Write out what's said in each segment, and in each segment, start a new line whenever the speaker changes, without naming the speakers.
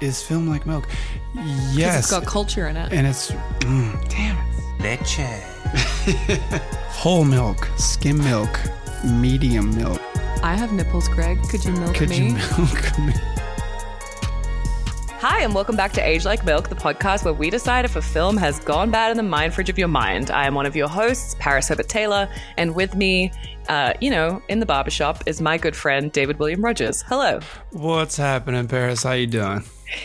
is film like milk? Yes.
It's got culture in it.
and it's mm, damn it.
Leche.
Whole milk, skim milk, medium milk.
I have nipples, Greg. Could you milk
Could
me?
you milk me?
Hi, and welcome back to Age Like Milk, the podcast where we decide if a film has gone bad in the mind fridge of your mind. I am one of your hosts, Paris Herbert Taylor, and with me, uh, you know, in the barbershop is my good friend, David William Rogers. Hello.
What's happening, Paris? How you doing?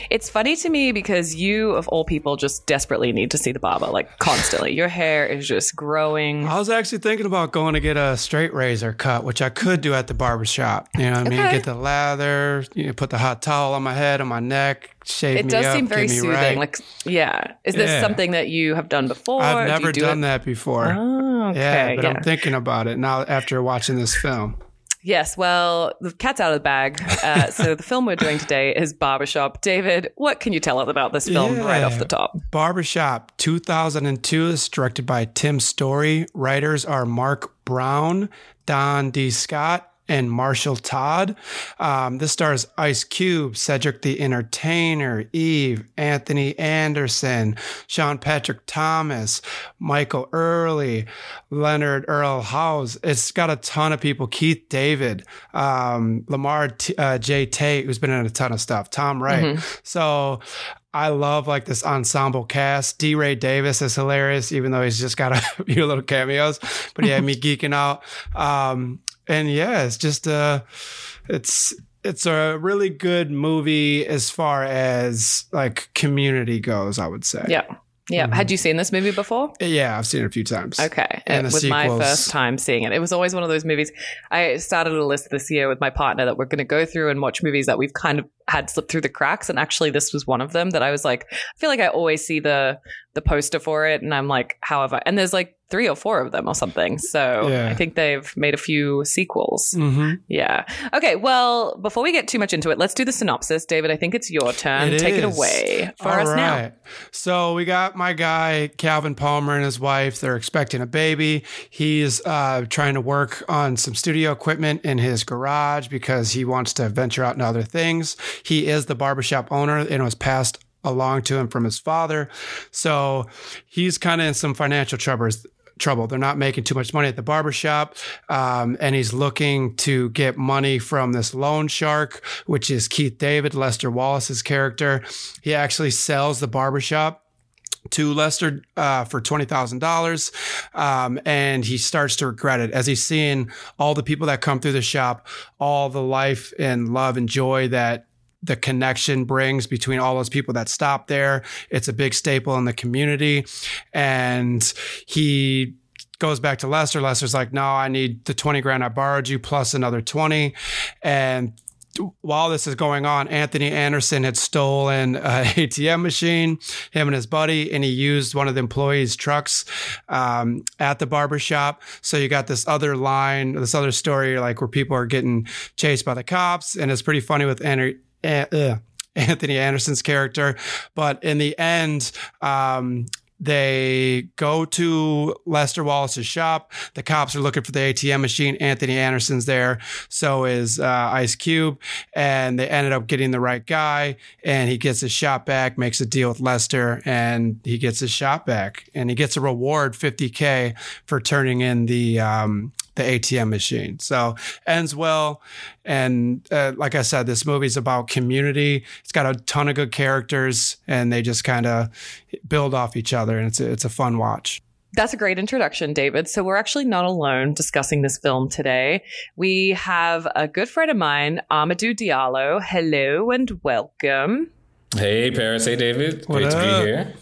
It's funny to me because you, of all people, just desperately need to see the barber, like constantly. Your hair is just growing.
I was actually thinking about going to get a straight razor cut, which I could do at the barber shop. You know what I mean? Get the lather, you know, put the hot towel on my head, on my neck, shave
It
me
does
up,
seem very soothing.
right.
Like, yeah. Is this
Yeah.
something that you have done before?
I've never
do
done
it?
that before.
Oh, okay.
yeah, but
yeah.
I'm thinking about it now after watching this film.
Yes, well, the cat's out of the bag. Uh, so the film we're doing today is Barbershop. David, what can you tell us about this film right off the top?
Barbershop 2002 is directed by Tim Story. Writers are Mark Brown, Don D. Scott, and Marshall Todd. Um, this stars Ice Cube, Cedric the Entertainer, Eve, Anthony Anderson, Sean Patrick Thomas, Michael Ealy, Leonard Earl Howze. It's got a ton of people. Keith David, um, Lamar T- uh, J. Tate, who's been in a ton of stuff. Tom Wright. So I love like this ensemble cast. DeRay Davis is hilarious, even though he's just got a few little cameos. But he had me geeking out. Um, and yeah, it's just uh it's it's a really good movie as far as like community goes, I would say.
Yeah. Yeah.
Mm-hmm.
Had you seen this movie before?
Yeah, I've seen it a few times.
Okay.
And
it was my first time seeing it. It was always one of those movies. I started a list this year with my partner that we're going to go through and watch movies that we've kind of had slip through the cracks. And actually, this was one of them that I was like, I feel like I always see the the poster for it, and I'm like, however, and there's like three or four of them or something. So
Yeah.
I think they've made a few sequels.
Mm-hmm.
Yeah. Okay. Well, before we get too much into it, let's do the synopsis. David, I think it's your turn.
It
Take it away for
All
us now.
So we got my guy Calvin Palmer and his wife. They're expecting a baby. He's uh, trying to work on some studio equipment in his garage because he wants to venture out into other things. He is the barbershop owner and it was passed along to him from his father. So he's kind of in some financial troubles. Trouble. They're not making too much money at the barbershop. Um, and he's looking to get money from this loan shark, which is Keith David, Lester Wallace's character. He actually sells the barbershop to Lester uh, for twenty thousand dollars, um, and he starts to regret it as he's seeing all the people that come through the shop, all the life and love and joy that the connection brings between all those people that stop there. It's a big staple in the community, and he goes back to Lester. Lester's like, "No, I need the twenty grand I borrowed you plus another twenty, and while this is going on, Anthony Anderson had stolen an ATM machine, him and his buddy, and he used one of the employees' trucks um, at the barbershop. So you got this other line, this other story, like where people are getting chased by the cops, and it's pretty funny with Anthony. Uh, Anthony Anderson's character, but in the end, um, they go to Lester Wallace's shop. The cops are looking for the ATM machine. Anthony Anderson's there. So is uh, Ice Cube. And they ended up getting the right guy. And he gets his shop back, makes a deal with Lester, and he gets his shop back. And he gets a reward, 50K, for turning in the. Um, the ATM machine. So ends well. And uh, like I said, this movie's about community. It's got a ton of good characters and they just kind of build off each other. And it's a, it's a fun watch.
That's a great introduction, David. So we're actually not alone discussing this film today. We have a good friend of mine, Amadou Diallo. Hello and welcome.
Hey, Paris. Hey, David.
What
Great to be here.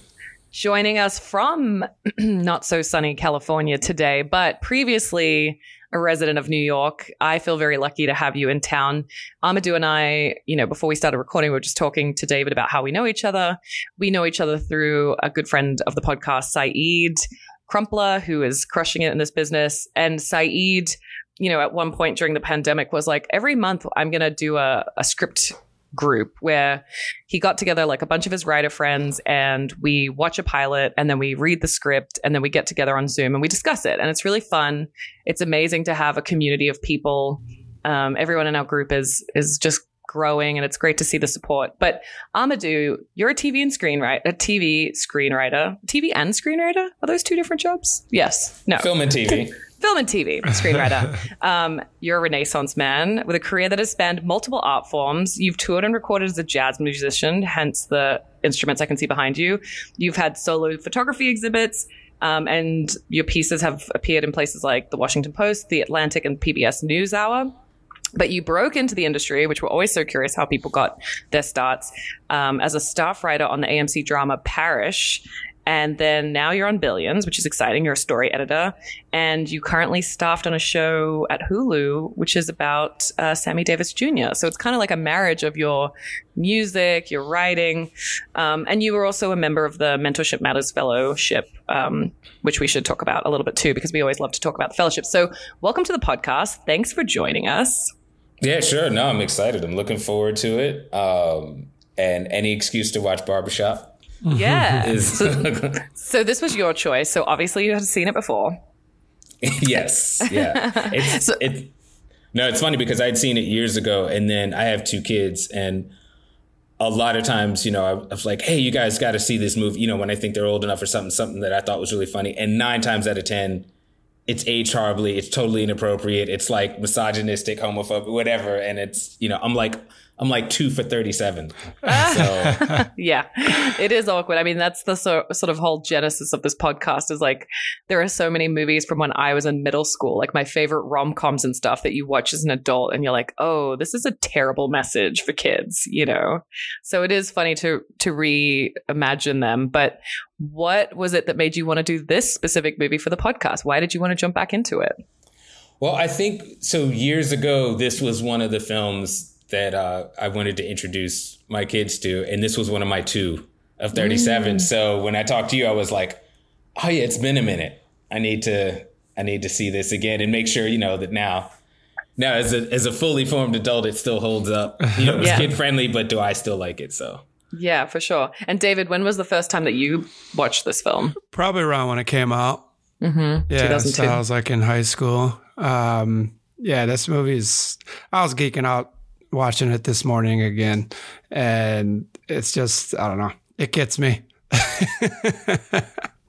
Joining us from not so sunny California today, but previously a resident of New York. I feel very lucky to have you in town. Amadou and I, you know, before we started recording, we were just talking to David about how we know each other. We know each other through a good friend of the podcast, Saeed Crumpler, who is crushing it in this business. And Saeed, you know, at one point during the pandemic was like, every month I'm going to do a, a script group where he got together like a bunch of his writer friends and we watch a pilot and then we read the script and then we get together on Zoom and we discuss it. And it's really fun. It's amazing to have a community of people. Um, everyone in our group is is just growing, and it's great to see the support. But Amadou, you're a TV and screenwriter, a TV screenwriter, TV and screenwriter. Are those two different jobs? Yes. No.
Film and TV.
Film and TV screenwriter. um, you're a Renaissance man with a career that has spanned multiple art forms. You've toured and recorded as a jazz musician, hence the instruments I can see behind you. You've had solo photography exhibits. Um, and your pieces have appeared in places like the Washington Post, the Atlantic, and PBS NewsHour. But you broke into the industry, which we're always so curious how people got their starts, um, as a staff writer on the AMC drama Parish. And then now you're on Billions, which is exciting. You're a story editor, and you currently staffed on a show at Hulu, which is about uh, Sammy Davis Jr. So it's kind of like a marriage of your music, your writing, um, and you were also a member of the Mentorship Matters Fellowship, um, which we should talk about a little bit too, because we always love to talk about the fellowship. So welcome to the podcast. Thanks for joining us.
Yeah, sure. No, I'm excited. I'm looking forward to it. Um, and any excuse to watch Barbershop
Yeah.
is
so, so this was your choice. So obviously you had seen it before.
yes, yeah. It's
So-
it. No, it's funny because I'd seen it years ago, and then I have two kids, and a lot of times, you know, I, was like, "Hey, you guys got to see this movie." You know, when I think they're old enough or something, something that I thought was really funny, and nine times out of ten, it's aged horribly. It's totally inappropriate. It's like misogynistic, homophobic, whatever. And it's you know, I'm like, I'm like two for thirty-seven. So
yeah, it is awkward. I mean, that's the so, sort of whole genesis of this podcast is like there are so many movies from when I was in middle school, like my favorite rom coms and stuff that you watch as an adult, and you're like, oh, this is a terrible message for kids, you know. So it is funny to to reimagine them. But what was it that made you want to do this specific movie for the podcast? Why did you want to jump back into it?
Well, I think so. Years ago, this was one of the films that uh, I wanted to introduce my kids to, and this was one of my two of 37. So when I talked to you, I was like, "Oh yeah, it's been a minute. I need to, I need to see this again and make sure you know that now." Now, as a as a fully formed adult, it still holds up. You know, it's
Yeah.
kid friendly, but do I still like it? So
Yeah, for sure. And David, when was the first time that you watched this film?
Probably around when it came out.
Mm-hmm.
Yeah,
2002.
so I was like in high school. Um, yeah, this movie's. I was geeking out watching it this morning again, and it's just I don't know. It gets me.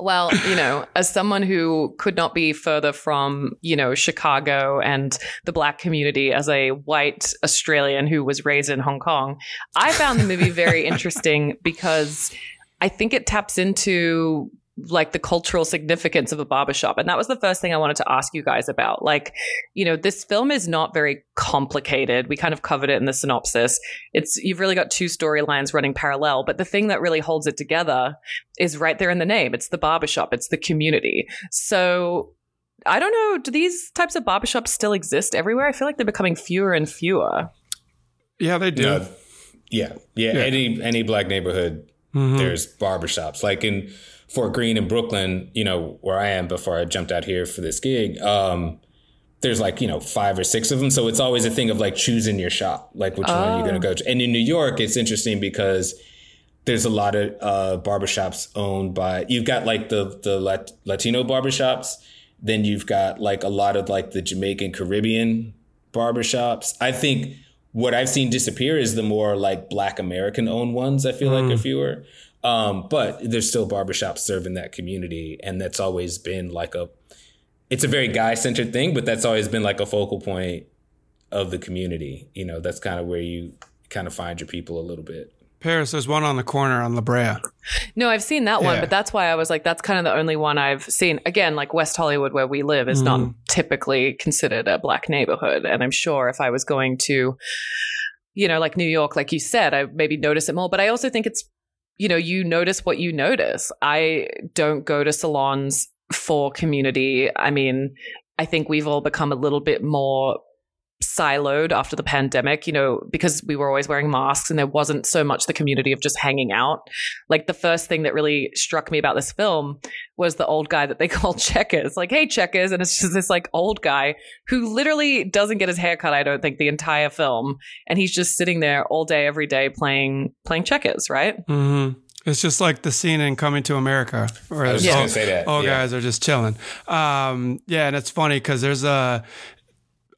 Well, you know, as someone who could not be further from, you know, Chicago and the black community as a white Australian who was raised in Hong Kong, I found the movie very interesting because I think it taps into like the cultural significance of a barbershop. And that was the first thing I wanted to ask you guys about. Like, you know, this film is not very complicated. We kind of covered it in the synopsis. It's you've really got two storylines running parallel, but the thing that really holds it together is right there in the name. It's the barbershop, it's the community. So I don't know, do these types of barbershops still exist everywhere? I feel like they're becoming fewer and fewer.
Yeah, they do.
No, yeah, yeah,
Yeah.
Any any black neighborhood,
Mhm.
there's barbershops. Like in Fort Greene in Brooklyn, you know, where I am before I jumped out here for this gig, um, there's like, you know, five or six of them. So it's always a thing of like choosing your shop, like which one you're going to go to. And in New York, it's interesting because there's a lot of uh, barbershops owned by, you've got like the, the Lat- Latino barbershops. Then you've got like a lot of like the Jamaican Caribbean barbershops. I think what I've seen disappear is the more like black American owned ones. I feel like are fewer. Um, but there's still barbershops serving that community. And that's always been like a, it's a very guy centered thing, but that's always been like a focal point of the community. You know, that's kind of where you kind of find your people a little bit.
Paris, there's one on the corner on La Brea.
No, I've seen that one, but that's why I was like, that's kind of the only one I've seen. Again, like West Hollywood, where we live, is not typically considered a black neighborhood. And I'm sure if I was going to, you know, like New York, like you said, I maybe notice it more. But I also think it's, you know, you notice what you notice. I don't go to salons for community. I mean, I think we've all become a little bit more siloed after the pandemic, you know, because we were always wearing masks and there wasn't so much the community of just hanging out. Like the first thing that really struck me about this film was the old guy that they call Checkers. Like, hey, Checkers. And it's just this like old guy who literally doesn't get his hair cut, I don't think, the entire film. And he's just sitting there all day, every day playing playing checkers, right?
Mm-hmm. It's just like the scene in Coming to America, where
I was
there's
just
all,
say that.
all
yeah.
guys are just chilling. Um, yeah, and it's funny because there's a.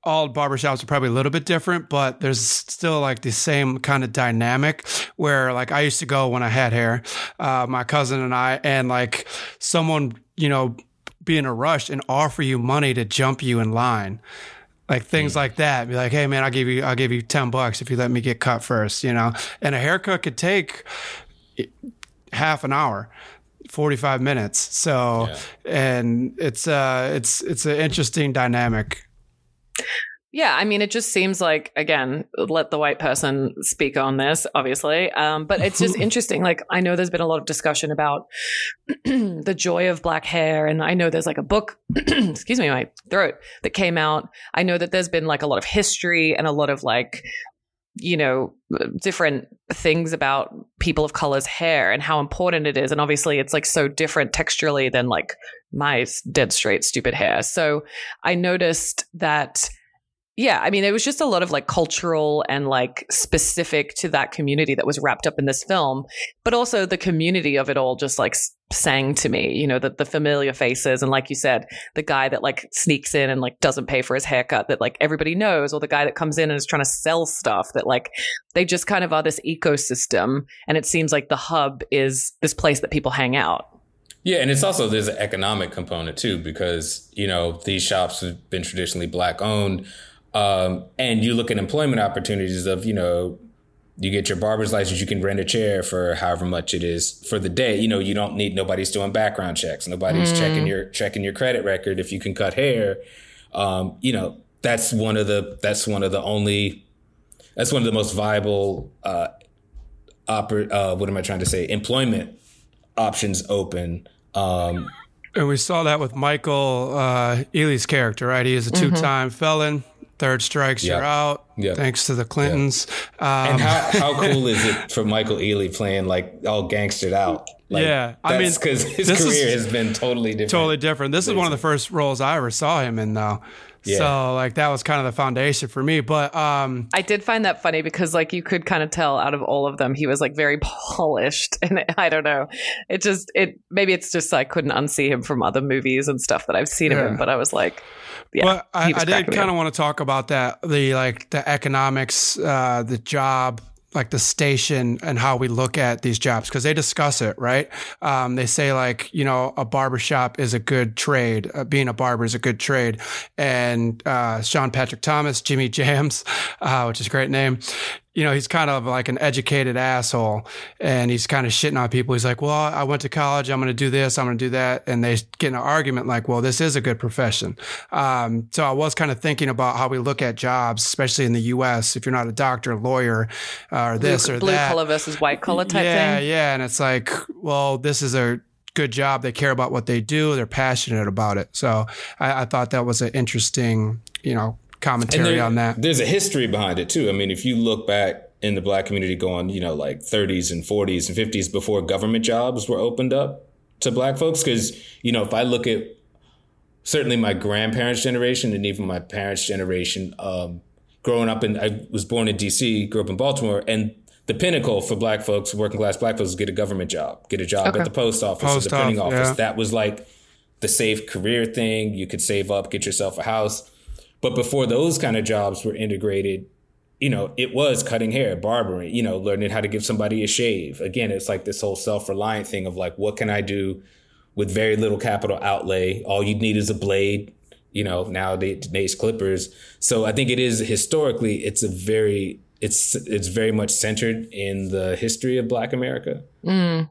all barbershops are probably a little bit different, but there's still like the same kind of dynamic where like I used to go when I had hair, uh, my cousin and I, and like someone, you know, be in a rush and offer you money to jump you in line. Like things mm. like that. Be like, hey man, I'll give you I'll give you ten bucks if you let me get cut first, you know? And a haircut could take half an hour. 45 minutes so yeah. and it's uh it's it's an interesting dynamic
yeah, I mean, it just seems like again, let the white person speak on this, obviously. Um, but it's just interesting. Like, I know there's been a lot of discussion about the joy of black hair, and I know there's like a book, excuse me, my throat that came out. I know that there's been like a lot of history and a lot of like, you know, different things about people of color's hair and how important it is, and obviously, it's like so different texturally than like my dead straight stupid hair. So I noticed that yeah, I mean, it was just a lot of like cultural and like specific to that community that was wrapped up in this film, but also the community of it all just like sang to me, you know, the, the familiar faces. And like you said, the guy that like sneaks in and like doesn't pay for his haircut that like everybody knows, or the guy that comes in and is trying to sell stuff that like they just kind of are this ecosystem. And it seems like the hub is this place that people hang out.
Yeah, and it's also there's an economic component too because you know these shops have been traditionally black owned. Um, and you look at employment opportunities of, you know, you get your barber's license, you can rent a chair for however much it is for the day. You know, you don't need nobody's doing background checks. Nobody's mm. checking your checking your credit record if you can cut hair. Um, you know, that's one of the that's one of the only that's one of the most viable uh, oper- uh what am I trying to say? Employment options open. Um,
and we saw that with Michael uh, Ealy's character, right? He is a two-time mm-hmm. felon. Third strikes, yep. you're out. Yep. Thanks to the Clintons.
Yep. Um, and how, how cool is it for Michael Ealy playing like all gangstered out? Like,
yeah,
I mean, because his career is, has been totally different.
Totally different. This is one of the first roles I ever saw him in, though. Yeah. So like that was kind of the foundation for me. But um
I did find that funny because like you could kind of tell out of all of them he was like very polished and I don't know. It just it maybe it's just I couldn't unsee him from other movies and stuff that I've seen yeah. him in, but I was like yeah,
but I, I did kind of want to talk about that the like the economics, uh, the job like the station and how we look at these jobs because they discuss it right? Um, they say like you know a barbershop is a good trade uh, being a barber is a good trade. And uh, sean patrick thomas jimmy jams uh, which is a great name you know, he's kind of like an educated asshole and he's kind of shitting on people. He's like, well, I went to college. I'm going to do this. I'm going to do that. And they get in an argument like, well, this is a good profession. Um, so I was kind of thinking about how we look at jobs, especially in the U.S. If you're not a doctor, lawyer, uh, or this
blue,
or
blue
that.
Blue collar versus white collar type
yeah,
thing.
Yeah. Yeah. And it's like, well, this is a good job. They care about what they do. They're passionate about it. So I, I thought that was an interesting, you know, commentary there, on that.
There's a history behind it too. I mean, if you look back in the black community going, you know, like 30s and 40s and 50s before government jobs were opened up to black folks. Cause, you know, if I look at certainly my grandparents' generation and even my parents' generation, um, growing up in, I was born in DC, grew up in Baltimore, and the pinnacle for black folks, working class black folks, is get a government job, get a job okay. at the post office post or the printing off, office. Yeah. That was like the safe career thing. You could save up, get yourself a house. But before those kind of jobs were integrated, you know, it was cutting hair, barbering, you know, learning how to give somebody a shave. Again, it's like this whole self reliant thing of like, what can I do with very little capital outlay? All you need is a blade, you know, nowadays clippers. So I think it is historically, it's a very, it's, it's very much centered in the history of Black America.
Mm.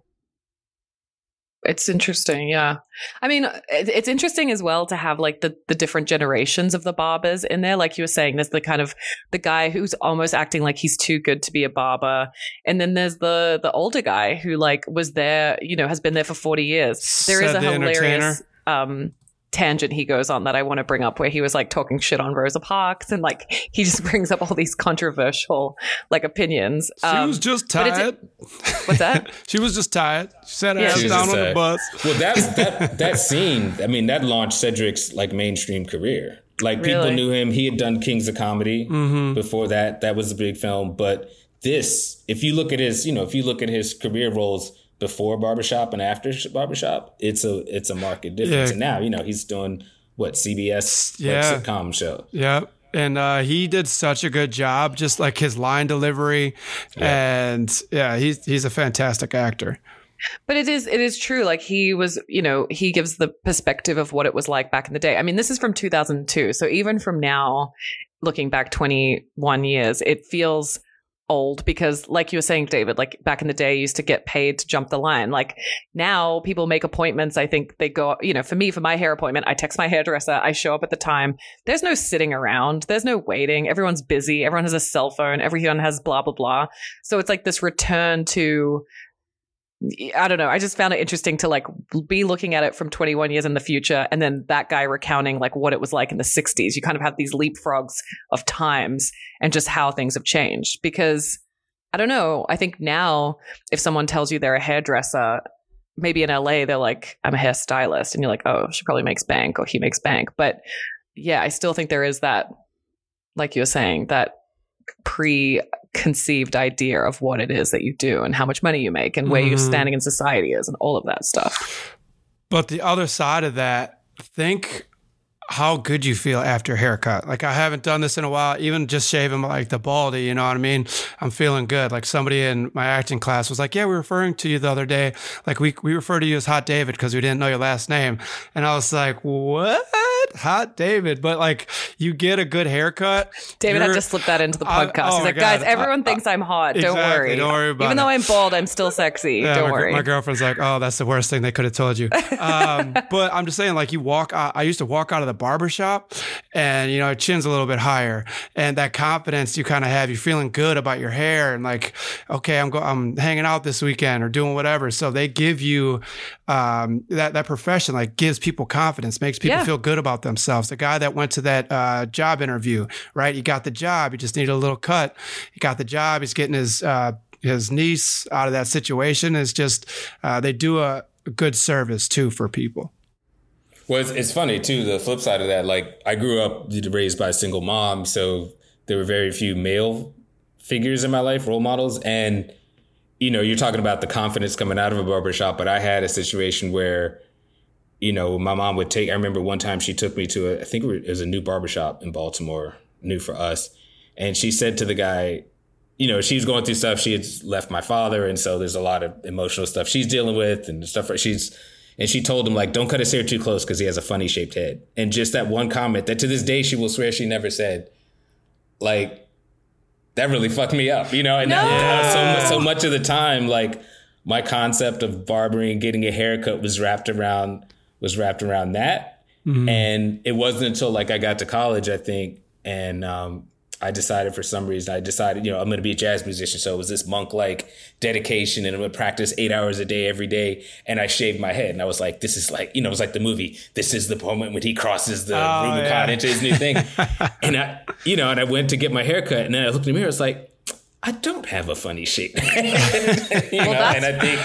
It's interesting, yeah. I mean, it's interesting as well to have like the the different generations of the barbers in there. Like you were saying, there's the kind of the guy who's almost acting like he's too good to be a barber, and then there's the the older guy who like was there, you know, has been there for forty years. There Said is a the hilarious um tangent he goes on that I want to bring up where he was like talking shit on Rosa Parks and like he just brings up all these controversial like opinions.
She um, was just tired.
What's that?
she was just tired. She sat yeah. ass down on the bus.
Well, that that that scene. I mean, that launched Cedric's like mainstream career. Like really? people knew him. He had done Kings of Comedy mm-hmm. before that. That was a big film. But this, if you look at his, you know, if you look at his career roles before barbershop and after barbershop, it's a it's a market difference. Yeah. And now, you know, he's doing what CBS yeah. like sitcom show.
Yeah. and uh, he did such a good job, just like his line delivery, and yeah, he's he's a fantastic actor.
But it is it is true. Like he was, you know, he gives the perspective of what it was like back in the day. I mean, this is from 2002, so even from now, looking back 21 years, it feels old because like you were saying david like back in the day you used to get paid to jump the line. Like now people make appointments i think they go you know for me for my hair appointment i text my hairdresser i show up at the time. There's no sitting around. There's no waiting. Everyone's busy. Everyone has a cell phone. Everyone has blah blah blah. So it's like this return to I don't know. I just found it interesting to like be looking at it from 21 years in the future and then that guy recounting like what it was like in the 60s. You kind of have these leapfrogs of times and just how things have changed because I don't know. I think now if someone tells you they're a hairdresser, maybe in LA they're like I'm a hairstylist and you're like, "Oh, she probably makes bank or he makes bank." But yeah, I still think there is that like you were saying that preconceived idea of what it is that you do and how much money you make and where mm-hmm. your standing in society is and all of that stuff.
But the other side of that, think how good you feel after a haircut. Like I haven't done this in a while, even just shaving like the baldy, you know what I mean? I'm feeling good. Like somebody in my acting class was like, yeah, we were referring to you the other day. Like we, we refer to you as Hot David because we didn't know your last name. And I was like, what? Hot David, but like you get a good haircut.
David had to slip that into the podcast. I, oh He's like, God. guys, everyone uh, thinks I'm hot. Exactly. Don't worry.
Don't worry about
Even
it.
though I'm bald, I'm still sexy. Yeah, Don't
my,
worry.
My girlfriend's like, oh, that's the worst thing they could have told you. Um, but I'm just saying, like you walk. I, I used to walk out of the barber shop, and you know, chin's a little bit higher, and that confidence you kind of have, you're feeling good about your hair, and like, okay, I'm go, I'm hanging out this weekend or doing whatever. So they give you um, that that profession like gives people confidence, makes people yeah. feel good about themselves. The guy that went to that uh, job interview, right? He got the job. He just needed a little cut. He got the job. He's getting his uh, his niece out of that situation. Is just uh, they do a, good service too for people.
Well, it's, it's funny too. The flip side of that, like I grew up raised by a single mom, so there were very few male figures in my life, role models, and you know, you're talking about the confidence coming out of a barbershop, but I had a situation where, you know, my mom would take, I remember one time she took me to a, I think it was a new barbershop in Baltimore, new for us. And she said to the guy, you know, she's going through stuff. She had left my father. And so there's a lot of emotional stuff she's dealing with and stuff. She's, and she told him like, don't cut his hair too close because he has a funny shaped head. And just that one comment that to this day she will swear she never said, like, that really fucked me up, you know. And
no.
that, uh, so so much of the time, like my concept of barbering and getting a haircut was wrapped around was wrapped around that. Mm-hmm. And it wasn't until like I got to college, I think, and um, I decided for some reason, I decided, you know, I'm going to be a jazz musician. So it was this monk like dedication and I would practice eight hours a day every day. And I shaved my head and I was like, this is like, you know, it was like the movie. This is the moment when he crosses the oh, Rubicon yeah. into his new thing. and I, you know, and I went to get my haircut and then I looked in the mirror. It's like, I don't have a funny shape. you well, know, and I think,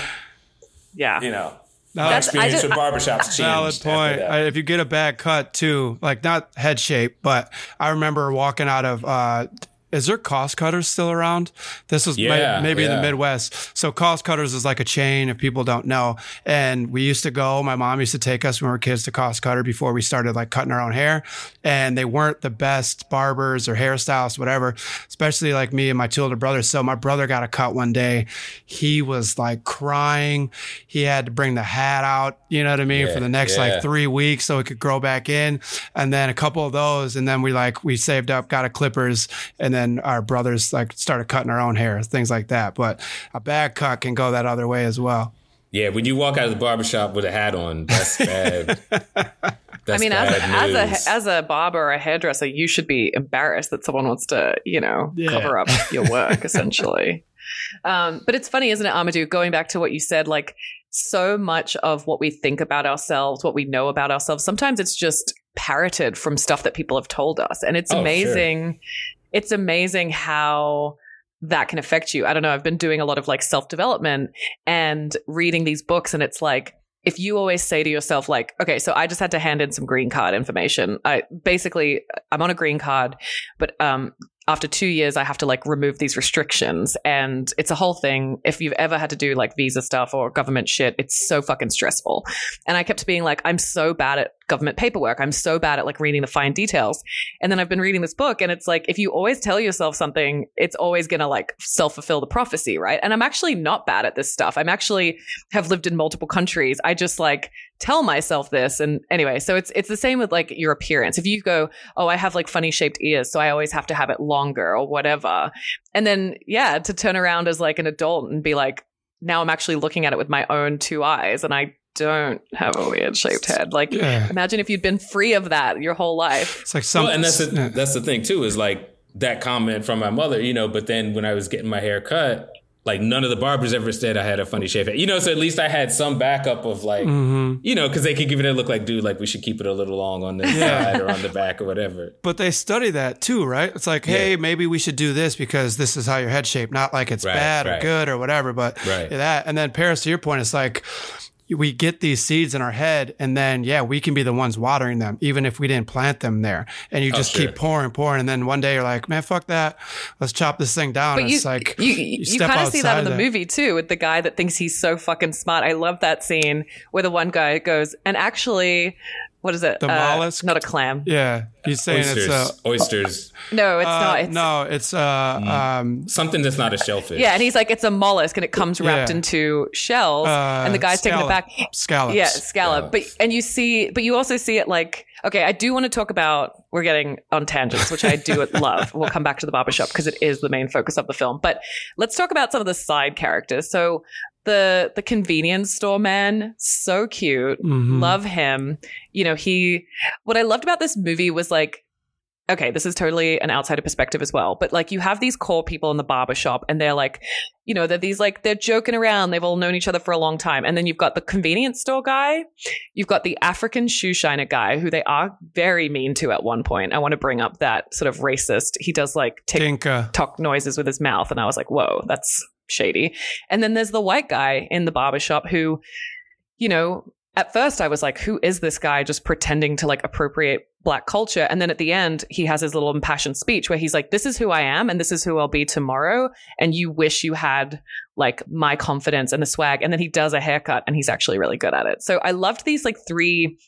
yeah,
you know, my experience with barbershops changed. Valid
point. I, if you get a bad cut too, like not head shape, but I remember walking out of uh, is there cost cutters still around? This was yeah, maybe yeah. in the Midwest. So cost cutters is like a chain if people don't know. And we used to go, my mom used to take us when we were kids to cost cutter before we started like cutting our own hair. And they weren't the best barbers or hairstylists, whatever, especially like me and my two older brothers. So my brother got a cut one day. He was like crying. He had to bring the hat out, you know what I mean, yeah, for the next like three weeks so it could grow back in. And then a couple of those. And then we like, we saved up, got a clippers and then then our brothers like started cutting our own hair, things like that. But a bad cut can go that other way as well.
Yeah, when you walk out of the barbershop with a hat on, that's bad.
That's I mean, as a, as a as a barber or a hairdresser, you should be embarrassed that someone wants to, you know, yeah. cover up your work, essentially. Um, but it's funny, isn't it, Amadou? Going back to what you said, like so much of what we think about ourselves, what we know about ourselves, sometimes it's just parroted from stuff that people have told us, and it's oh, amazing sure it's amazing how that can affect you. I don't know. I've been doing a lot of like self development and reading these books, and it's like, if you always say to yourself, like, okay, so I just had to hand in some green card information. I basically, I'm on a green card, but um, after two years, I have to like remove these restrictions. And it's a whole thing. If you've ever had to do like visa stuff or government shit, it's so fucking stressful. And I kept being like, I'm so bad at government paperwork. I'm so bad at like reading the fine details. And then I've been reading this book and it's like, if you always tell yourself something, it's always going to like self fulfill the prophecy, right? And I'm actually not bad at this stuff. I'm actually have lived in multiple countries. I just like tell myself this. And anyway, so it's, it's the same with like your appearance. If you go, oh, I have like funny shaped ears, so I always have to have it longer or whatever. And then, yeah, to turn around as like an adult and be like, now I'm actually looking at it with my own two eyes and I don't have a weird shaped head. Like,
Yeah.
imagine if you'd been free of that your whole life.
It's like some.
Well, and that's the, that's the thing too is like that comment from my mother, you know. But then when I was getting my hair cut, like none of the barbers ever said I had a funny shape, you know. So at least I had some backup of like,
Mm-hmm.
you know, because they could give it a look like, dude, like we should keep it a little long on the side or on the back or whatever.
But they study that too, right? It's like, hey,
Yeah.
maybe we should do this because this is how your head shape, not like it's
Right,
bad or good or whatever, but
Right.
that. And then Paris, to your point, it's like we get these seeds in our head, and then yeah, we can be the ones watering them, even if we didn't plant them there. And you oh, just
Oh, sure.
keep pouring, pouring, and then one day you're like, man, fuck that, let's chop this thing down.
But
And
you,
it's like
you, you,
step
kind of see that in the
that.
movie too, with the guy that thinks he's so fucking smart. I love that scene where the one guy goes, and actually, what is it?
The
Uh,
mollusk?
not a clam.
Yeah, he's saying
Oysters,
it's a.
oysters,
No, it's
Uh,
not. It's,
no, it's uh, um,
something that's not a shellfish.
Yeah, and he's like, it's a mollusk, and it comes wrapped
Yeah.
into shells,
uh,
and the guy's taking it back.
Scallops.
Yeah, scallop. But and you see, but you also see it like okay. I do want to talk about. We're getting on tangents, which I do love. We'll come back to the barbershop because it is the main focus of the film. But let's talk about some of the side characters. So the the convenience store man, so cute.
Mhm.
Love him. You know, he. What I loved about this movie was like okay, this is totally an outsider perspective as well. But like you have these core people in the barber shop and they're like, you know, they're these like they're joking around. They've all known each other for a long time. And then you've got the convenience store guy, you've got the African shoe shiner guy who they are very mean to at one point. I want to bring up that sort of racist. He does like tick noises with his mouth and i was like whoa that's shady. And then there's the white guy in the barbershop who you know at first i was like who is this guy just pretending to like appropriate black culture? And then at the end he has his little impassioned speech where he's like this is who i am and this is who i'll be tomorrow and you wish you had like my confidence and the swag. And then he does a haircut and he's actually really good at it. So i loved these like three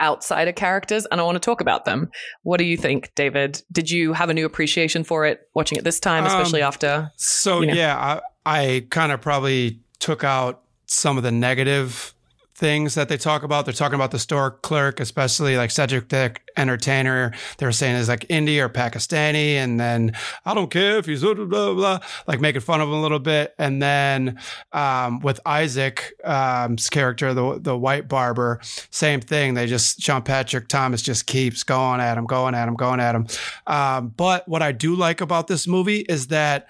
outsider characters and I want to talk about them. What do you think, David? Did you have a new appreciation for it watching it this time, especially
Um,
after?
So
you know.
yeah, I, I kind of probably took out some of the negative things that they talk about. They're talking about the store clerk, especially like Cedric the Entertainer. They were saying is like India or Pakistani, and then I don't care if he's blah blah blah, blah like making fun of him a little bit. And then um, with Isaac's um, character, the the white barber, same thing. They just Sean Patrick Thomas just keeps going at him, going at him, going at him. Um, but what I do like about this movie is that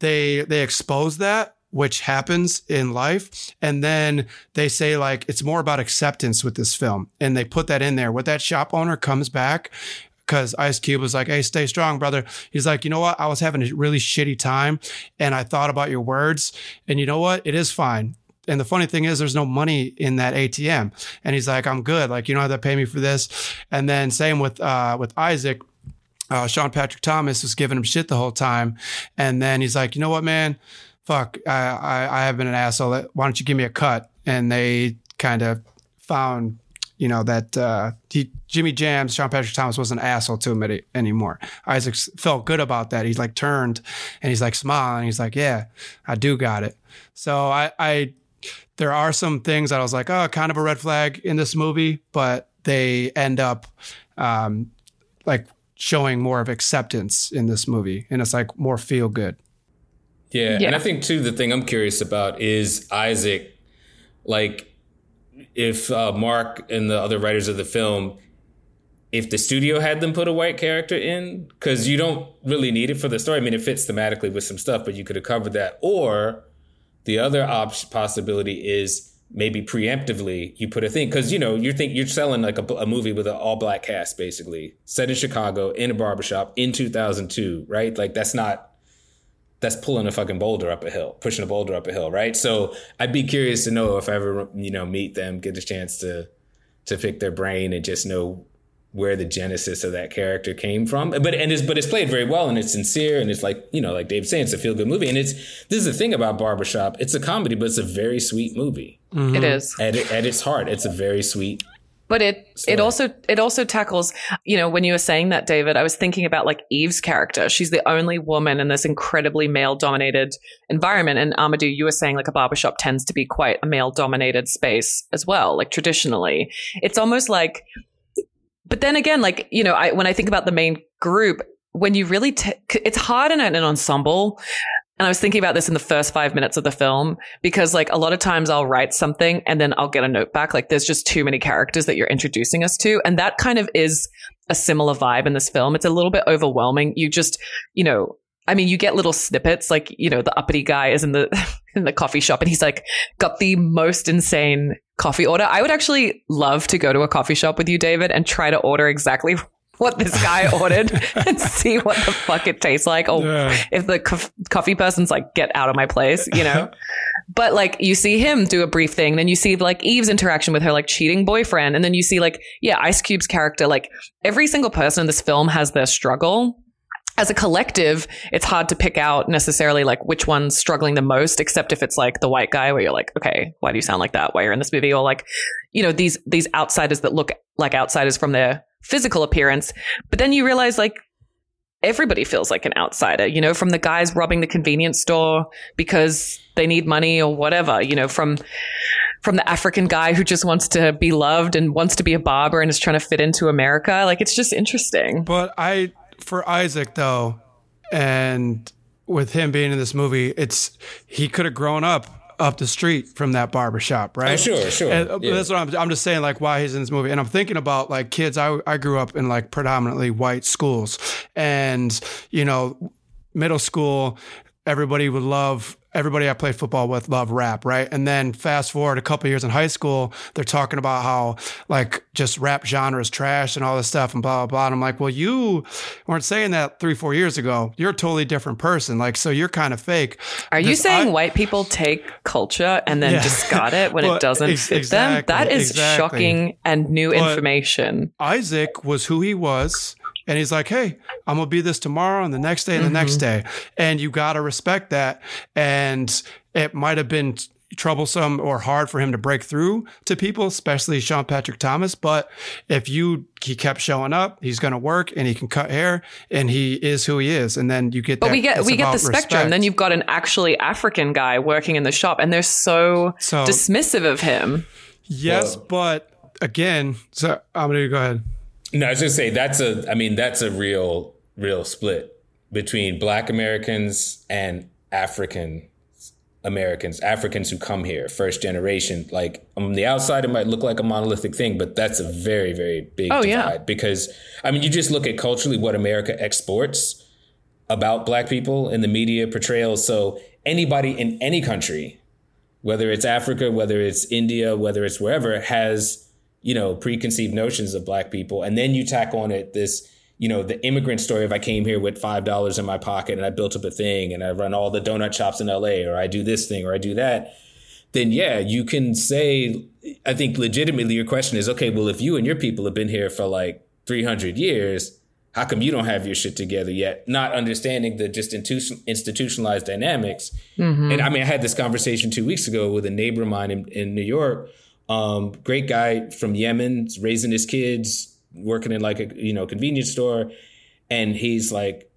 they they expose that which happens in life and then they say like it's more about acceptance with this film and they put that in there with that shop owner comes back because Ice Cube was like, "Hey, stay strong, brother." He's like, "You know what? I was having a really shitty time, and I thought about your words, and you know what? It is fine." And the funny thing is, there's no money in that ATM, and he's like, "I'm good. Like, you don't have to pay me for this." And then same with uh, with Isaac uh, Sean Patrick Thomas was giving him shit the whole time. And then he's like, you know what, man? Fuck, I, I, I have been an asshole. Why don't you give me a cut? And they kind of found, you know, that uh, he, Jimmy Jams, Sean Patrick Thomas was an asshole to him any, anymore. Isaac felt good about that. He's like turned and he's like smiling. He's like, yeah, I do got it. So I, I, there are some things that I was like, oh, kind of a red flag in this movie, but they end up um, like showing more of acceptance in this movie, and it's like more feel good.
Yeah,
Yeah.
and I think too the thing I'm curious about is Isaac, like if uh, Mark and the other writers of the film, if the studio had them put a white character in, because you don't really need it for the story. I mean, it fits thematically with some stuff, but you could have covered that. Or the other op- possibility is maybe preemptively you put a thing because you know you think you're selling like a, a movie with an all black cast basically set in Chicago in a barbershop in 2002, right? Like that's not that's pulling a fucking boulder up a hill, pushing a boulder up a hill, right? So I'd be curious to know if I ever, you know, meet them, get a chance to to pick their brain and just know where the genesis of that character came from. But and it's but it's played very well and it's sincere and it's like you know like Dave's saying it's a feel good movie and it's this is the thing about Barbershop. It's a comedy, but it's a very sweet movie.
Mm-hmm.
It is.
At at its heart, it's a very sweet.
But it
Story.
it also it also tackles, you know, when you were saying that, David, I was thinking about like Eve's character. She's the only woman in this incredibly male dominated environment. And Amadou, you were saying like a barbershop tends to be quite a male dominated space as well, like traditionally. It's almost like but then again, like, you know, I when I think about the main group, when you really t- it's hard in an ensemble and I was thinking about this in the first five minutes of the film because, like, a lot of times I'll write something and then I'll get a note back. Like, there's just too many characters that you're introducing us to. And that kind of is a similar vibe in this film. It's a little bit overwhelming. You just, you know, I mean, you get little snippets, like, you know, the uppity guy is in the, in the coffee shop and he's like, got the most insane coffee order. I would actually love to go to a coffee shop with you, David, and try to order exactly what this guy ordered and see what the fuck it tastes like. Or
Yeah.
if the co- coffee person's like, get out of my place, you know? but like, you see him do a brief thing. Then you see like Eve's interaction with her like cheating boyfriend. And then you see like, yeah, Ice Cube's character. Like every single person in this film has their struggle. As a collective, it's hard to pick out necessarily like which one's struggling the most, except if it's like the white guy where you're like, okay, why do you sound like that? Why you're in this movie? Or like, you know, these these outsiders that look like outsiders from their physical appearance. But then you realize like everybody feels like an outsider, you know, from the guys robbing the convenience store because they need money or whatever, you know, from from the African guy who just wants to be loved and wants to be a barber and is trying to fit into America. Like it's just interesting.
But I, for Isaac though, and with him being in this movie, it's he could have grown up up the street from that barbershop, right?
Oh, sure, sure.
And, uh,
Yeah.
That's what I'm. I'm just saying, like, why he's in this movie, and I'm thinking about like kids. I I grew up in like predominantly white schools, and you know, middle school, everybody would love. Everybody I played football with loved rap, right? And then fast forward a couple years in high school, they're talking about how like just rap genre is trash and all this stuff and blah blah blah. And I'm like, well, you weren't saying that three four years ago. You're a totally different person. Like, so you're kind of fake.
Are you saying
I-
white people take culture and then
Yeah.
discard it when
Well,
it doesn't
ex-
fit them? That is
exactly.
shocking and new
But-
information.
Isaac was who he was. And he's like, hey, I'm going to be this tomorrow and the next day and the next mm-hmm. day. And you got to respect that. And it might have been troublesome or hard for him to break through to people, especially Sean Patrick Thomas. But if you, he kept showing up, he's going to work and he can cut hair and he is who he is. And then you get
But
that.
we get we get
about
the spectrum.
respect.
Then you've got an actually African guy working in the shop, and they're so,
So-
dismissive of him.
Yes,
Well-
but again, so I'm going to go ahead.
No, I was just to say that's a. I mean, that's a real, real split between Black Americans and African Americans, Africans who come here, first generation. Like on the outside, it might look like a monolithic thing, but that's a very, very big
Oh,
divide.
yeah.
Because I mean, you just look at culturally what America exports about Black people in the media portrayals. So anybody in any country, whether it's Africa, whether it's India, whether it's wherever, has you know preconceived notions of Black people, and then you tack on it this you know the immigrant story of I came here with five dollars in my pocket and I built up a thing and I run all the donut shops in L.A. or I do this thing or I do that. Then yeah, you can say. I think legitimately your question is okay. Well, if you and your people have been here for like three hundred years, how come you don't have your shit together yet? Not understanding the just institutionalized dynamics. Mm-hmm. And I mean, I had this conversation two weeks ago with a neighbor of mine in, in New York. Um, great guy from Yemen, raising his kids, working in like a you know convenience store, and he's like,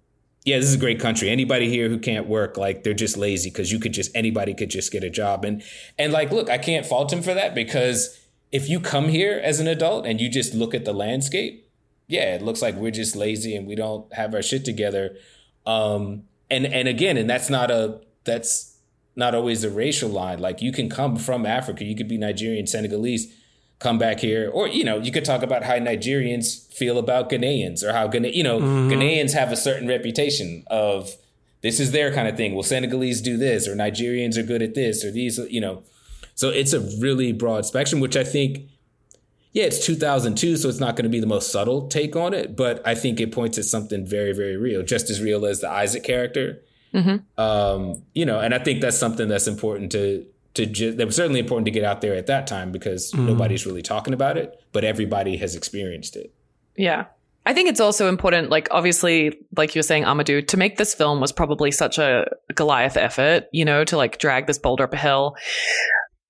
"Yeah, this is a great country. Anybody here who can't work, like they're just lazy because you could just anybody could just get a job." And and like, look, I can't fault him for that because if you come here as an adult and you just look at the landscape, yeah, it looks like we're just lazy and we don't have our shit together. Um, and and again, and that's not a that's not always a racial line. Like you can come from Africa, you could be Nigerian, Senegalese, come back here, or you know, you could talk about how Nigerians feel about Ghanaians, or how Ghana, you know, mm-hmm. Ghanaians have a certain reputation of this is their kind of thing. Well, Senegalese do this, or Nigerians are good at this, or these, you know. So it's a really broad spectrum, which I think yeah, it's 2002, so it's not going to be the most subtle take on it, but I think it points at something very, very real, just as real as the Isaac character. Um, you know, and I think that's something that's important to to that was certainly important to get out there at that time because nobody's really talking about it, but everybody has experienced it.
Yeah. I think it's also important, like, obviously, like you were saying, Amadou, to make this film was probably such a Goliath effort, you know, to like drag this boulder up a hill.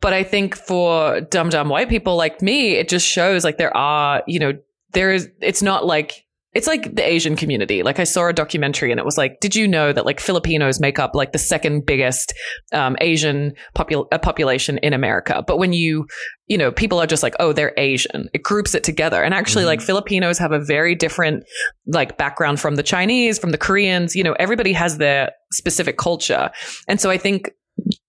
But I think for dumb, dumb white people like me, it just shows like there are, you know, there is, it's not like, it's like the Asian community. Like I saw a documentary and it was like, did you know that like Filipinos make up like the second biggest um, Asian popul- uh, population in America? But when you, you know, people are just like, oh, they're Asian. It groups it together. And actually, like Filipinos have a very different like background from the Chinese, from the Koreans. You know, everybody has their specific culture. And so I think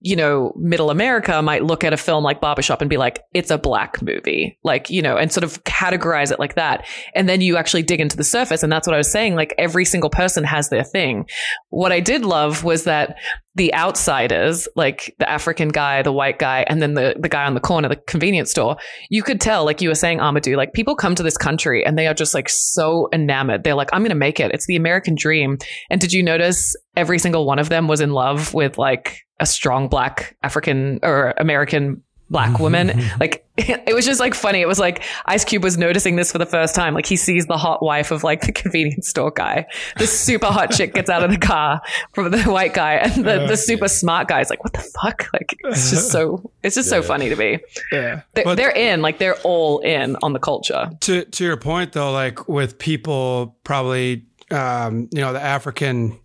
you know, middle America might look at a film like Barbershop and be like, it's a black movie, like, you know, and sort of categorize it like that. And then you actually dig into the surface. And that's what I was saying. Like every single person has their thing. What I did love was that the outsiders, like the African guy, the white guy, and then the, the guy on the corner, the convenience store, you could tell, like you were saying, Amadou, like people come to this country and they are just like so enamored. They're like, I'm going to make it. It's the American dream. And did you notice every single one of them was in love with like a strong black African or American black woman. like it was just like funny. It was like Ice Cube was noticing this for the first time. Like he sees the hot wife of like the convenience store guy. The super hot chick gets out of the car from the white guy and the, the super smart guy is like, what the fuck? Like it's just so, it's just so funny to me.
Yeah.
They're,
But-
they're in, like they're all in on the culture.
to to your point though like with people probably um you know the african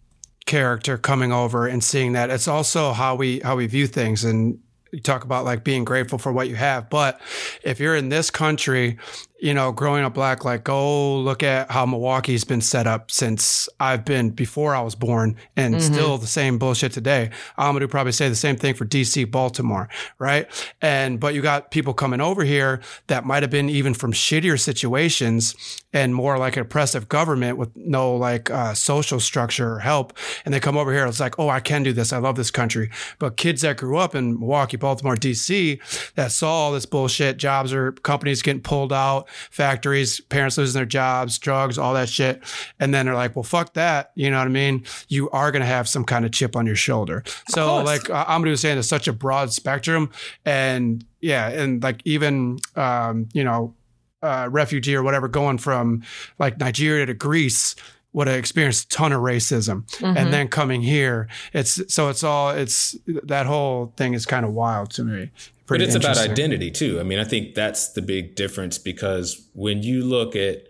character coming over and seeing that. It's also how we how we view things. And you talk about like being grateful for what you have. But if you're in this country you know growing up black like oh, look at how milwaukee's been set up since i've been before i was born and still the same bullshit today. I'm going to probably say the same thing for dc baltimore right? And but you got people coming over here that might have been even from shittier situations and more like an oppressive government with no like uh, social structure or help. And they come over here it's like oh i can do this. I love this country. But kids that grew up in milwaukee baltimore dc that saw all this bullshit jobs or companies getting pulled out factories parents losing their jobs drugs all that shit. And then they're like well fuck that. You know what i mean? You are going to have some kind of chip on your shoulder. So like amadou was saying it's such a broad spectrum. And yeah and like even um, you know uh, refugee or whatever going from like Nigeria to Greece would have experienced a ton of racism.
Mm-hmm.
and then coming here it's so it's all it's that whole thing is kind of wild to me
But it's about identity too. I mean, I think that's the big difference because when you look at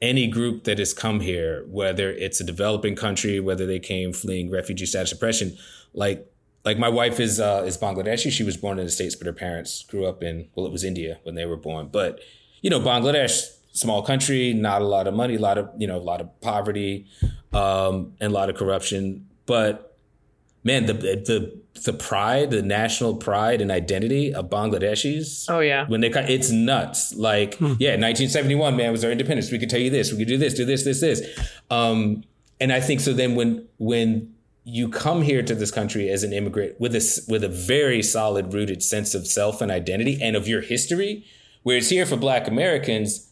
any group that has come here, whether it's a developing country, whether they came fleeing refugee status oppression, like like my wife is uh, is Bangladeshi. She was born in the states, but her parents grew up in well, it was India when they were born. But you know, Bangladesh, small country, not a lot of money, a lot of you know, a lot of poverty, um, and a lot of corruption. But man, the the the pride, the national pride and identity of Bangladeshis.
Oh, yeah.
When they, it's nuts. Like, yeah, 1971, man, was our independence. We could tell you this. We could do this, do this, this, this. Um, and I think so. Then when when you come here to this country as an immigrant with a s- with a very solid rooted sense of self and identity and of your history, whereas here for Black Americans,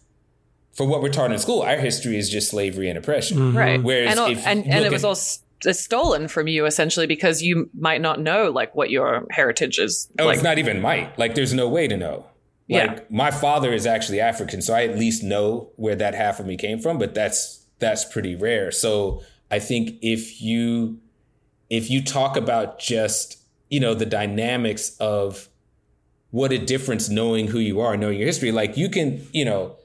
for what we're taught in school, our history is just slavery and oppression.
Right.
Whereas
and,
if
and, and it was
at-
all s- stolen from you essentially because you might not know like what your heritage is.
Oh,
like,
it's not even might. Like, there's no way to know. Like,
Yeah.
my father is actually African, so I at least know where that half of me came from. But that's that's pretty rare. So I think if you if you talk about just you know the dynamics of what a difference knowing who you are, knowing your history, like you can you know.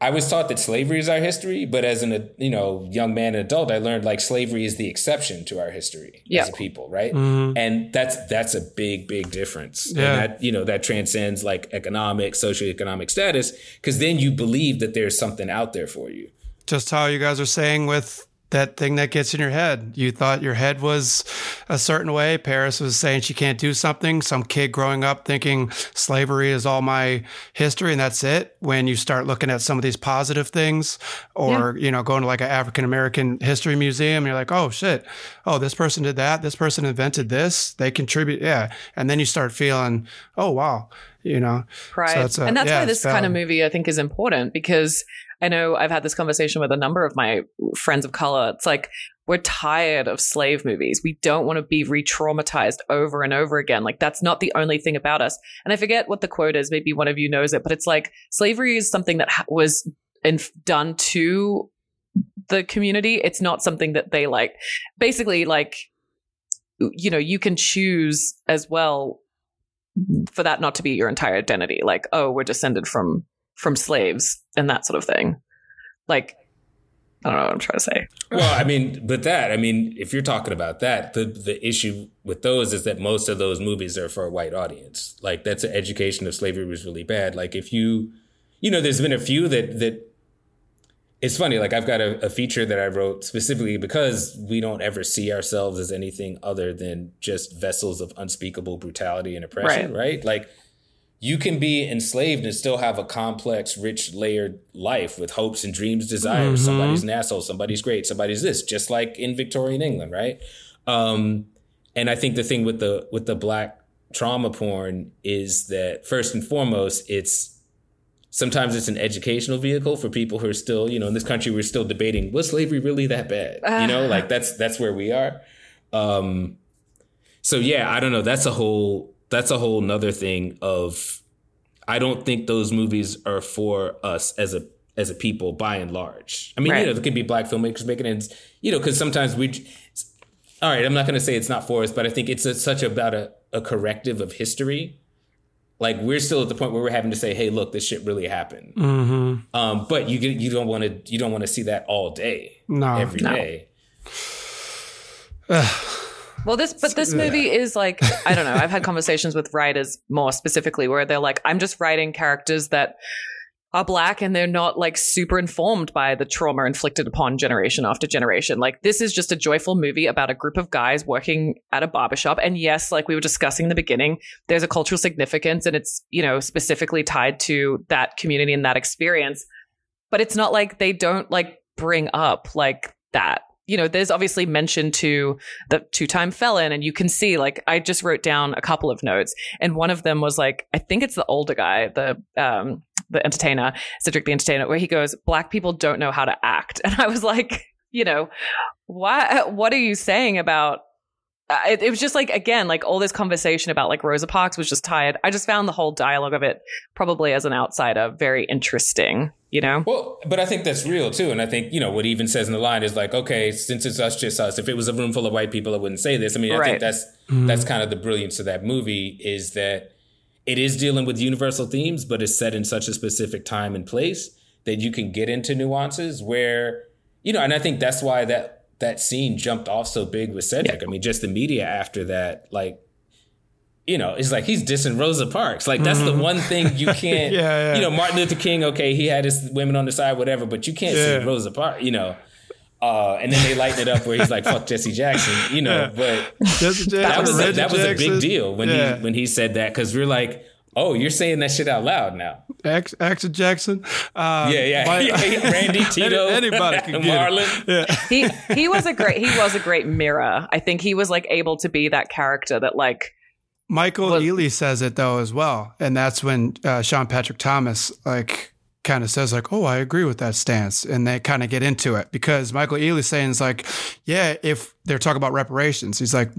I was taught that slavery is our history, but as an you know young man and adult, I learned like slavery is the exception to our history
Yeah.
as a people, right? Mm-hmm. And that's that's a big big difference.
Yeah.
And that you know that transcends like economic, socioeconomic status, because then you believe that there's something out there for you.
just how you guys are saying with that thing that gets in your head. You thought your head was a certain way. Paris was saying she can't do something. Some kid growing up thinking slavery is all my history and that's it. When you start looking at some of these positive things or, you know, going to like an African American history museum, you're like, oh shit. Oh, this person did that. This person invented this. They contribute. Yeah. And then you start feeling, oh, wow. You know,
Right.
So a-
and that's
yeah,
why this kind of movie I think is important because I know I've had this conversation with a number of my friends of color. It's like we're tired of slave movies. We don't want to be re-traumatized over and over again. Like that's not the only thing about us. And I forget what the quote is. Maybe one of you knows it, but it's like slavery is something that was inf- done to the community. It's not something that they like. Basically, like you know, you can choose as well for that not to be your entire identity. Like, oh, we're descended from from slaves and that sort of thing. Like, I don't know what I'm trying to say.
Well, I mean, but that, I mean, if you're talking about that, the the issue with those is that most of those movies are for a white audience. Like that's an education of slavery was really bad. Like if you, you know, there's been a few that that. It's funny, like I've got a, a feature that I wrote specifically because we don't ever see ourselves as anything other than just vessels of unspeakable brutality and oppression,
Right.
right? Like you can be enslaved and still have a complex, rich, layered life with hopes and dreams, desires. Somebody's an asshole, somebody's great, somebody's this, just like in Victorian England, right? Um, and I think the thing with the with the black trauma porn is that first and foremost, it's sometimes it's an educational vehicle for people who are still, you know, in this country we're still debating was slavery really that bad? You know, like that's that's where we are. Um, so yeah, I don't know. That's a whole that's a whole nother thing of I don't think those movies are for us as a as a people by and large. I mean,
Right.
you know, there could be black filmmakers making it, you know, because sometimes we. All right, I'm not going to say it's not for us, but I think it's a, such about a, a corrective of history. Like we're still at the point where we're having to say, "Hey, look, this shit really happened."
Mm-hmm.
Um, but you get- you don't want to you don't want to see that all day,
No.
every
No.
day.
Well, this, but this movie is like, I don't know. I've had conversations with writers more specifically where they're like, I'm just writing characters that are black and they're not like super informed by the trauma inflicted upon generation after generation. Like, this is just a joyful movie about a group of guys working at a barbershop. And yes, like we were discussing in the beginning, there's a cultural significance and it's, you know, specifically tied to that community and that experience. But it's not like they don't like bring up like that. You know, there's obviously mention to the two-time felon and you can see like i just wrote down a couple of notes and one of them was like i think it's the older guy the um the entertainer cedric the entertainer where he goes black people don't know how to act. And i was like you know why what are you saying about uh, it, it was just like again like all this conversation about like rosa parks was just tired. I just found the whole dialogue of it probably as an outsider very interesting you know
Well, but I think that's real too. And I think, you know, what he even says in the line is like, okay, since it's us, just us, if it was a room full of white people, I wouldn't say this. I mean, I think that's mm-hmm. that's kind of the brilliance of that movie is that it is dealing with universal themes, but it's set in such a specific time and place that you can get into nuances where, you know, and I think that's why that that scene jumped off so big with Cedric. I mean, just the media after that, like you know, it's like he's dissing Rosa Parks. Like that's the one thing you can't.
Yeah, yeah.
You know, Martin Luther King. Okay, he had his women on the side, whatever, but you can't
Yeah.
see Rosa Parks. You know, uh, and then they lighten it up where he's like, "Fuck Jesse Jackson." You know, but
Jesse Jackson,
that was a, that was a big deal when
Yeah.
he when he said that because we're like, "Oh, you're saying that shit out loud now."
Ax- Axel Jackson. Um,
Yeah, yeah,
my-
yeah. Randy Tito,
Anybody can get it.
Marlon.
Yeah.
he he was a great he was a great mirror i think he was like able to be that character that like
Michael
Well-
Ealy says it though as well, and that's when uh, Sean Patrick Thomas like kind of says like, "Oh, I agree with that stance," and they kind of get into it because Michael Ealy saying is like, "Yeah, if they're talking about reparations, he's like."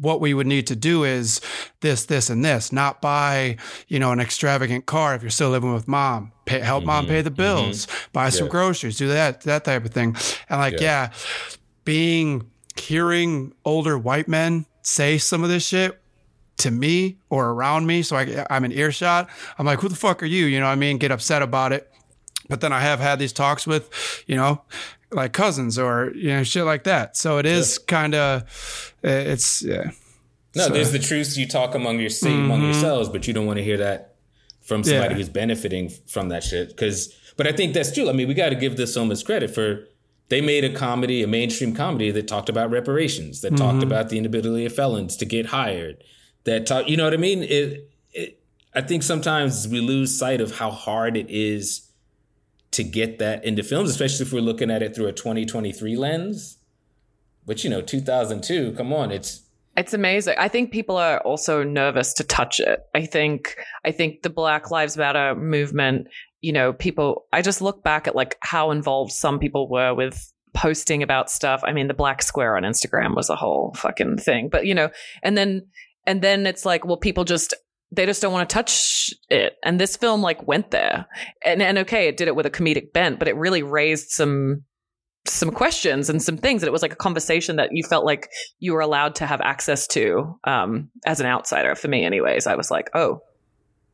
What we would need to do is this, this, and this. Not buy, you know, an extravagant car if you're still living with mom. Pay, help mom pay the bills. Buy some
Yeah.
groceries. Do that, that type of thing. And like,
Yeah.
yeah, being hearing older white men say some of this shit to me or around me, so I, I'm in earshot. I'm like, who the fuck are you? You know what I mean? Get upset about it. But then I have had these talks with, you know, like cousins or you know shit like that. So it is kind of, uh, it's yeah.
No,
So-
there's the truths you talk among your say among mm-hmm. yourselves, but you don't want to hear that from somebody
Yeah.
who's benefiting from that shit. Because, but I think that's true. I mean, we got to give this so much credit for they made a comedy, a mainstream comedy that talked about reparations, that talked mm-hmm. about the inability of felons to get hired, that talk, you know what I mean? It, it, I think sometimes we lose sight of how hard it is to get that into films, especially if we're looking at it through a 2023 lens. But you know, 2002, come on, it's
It's amazing. I think people are also nervous to touch it. I think I think the Black Lives Matter movement, you know, people I just look back at like how involved some people were with posting about stuff. I mean, the black square on Instagram was a whole fucking thing. But, you know, and then and then it's like, well, people just they just don't want to touch it. And this film like went there. And and okay, it did it with a comedic bent, but it really raised some some questions and some things and it was like a conversation that you felt like you were allowed to have access to um, as an outsider for me anyways i was like oh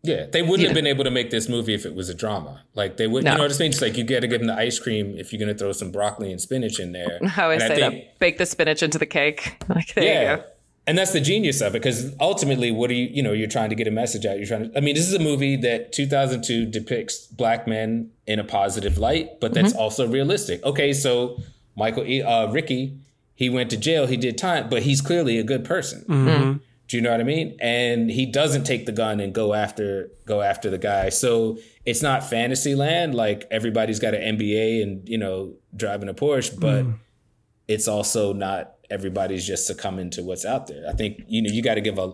yeah, they wouldn't have been able to make this movie if it was a drama. Like they would, no. you know what I mean? It's like you got to give them the ice cream if you're going to throw some broccoli and spinach in there.
How I and say I think, that: bake the spinach into the cake. Like there yeah. you go.
And that's the genius of it, because ultimately, what are you? You know, you're trying to get a message out. You're trying to. I mean, this is a movie that 2002 depicts black men in a positive light, but that's mm-hmm. also realistic. Okay, so Michael, uh, Ricky, he went to jail. He did time, but he's clearly a good person. Mm-hmm. Do you know what I mean? And he doesn't take the gun and go after go after the guy. So it's not fantasy land like everybody's got an MBA and you know driving a Porsche, but mm. it's also not everybody's just succumbing to what's out there. I think you know you got to give a.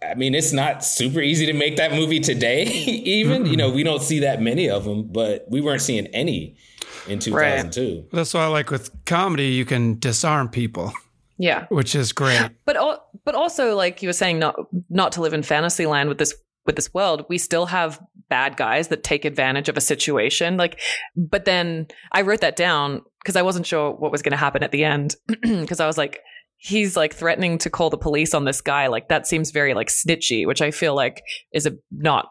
I mean, it's not super easy to make that movie today. Even mm. you know we don't see that many of them, but we weren't seeing any in 2002.
Right. That's why I like with comedy, you can disarm people.
Yeah,
which is great.
But but also like you were saying, not not to live in fantasy land with this with this world, we still have bad guys that take advantage of a situation. Like, but then I wrote that down because I wasn't sure what was going to happen at the end because I was like, he's like threatening to call the police on this guy. Like that seems very like snitchy, which I feel like is a not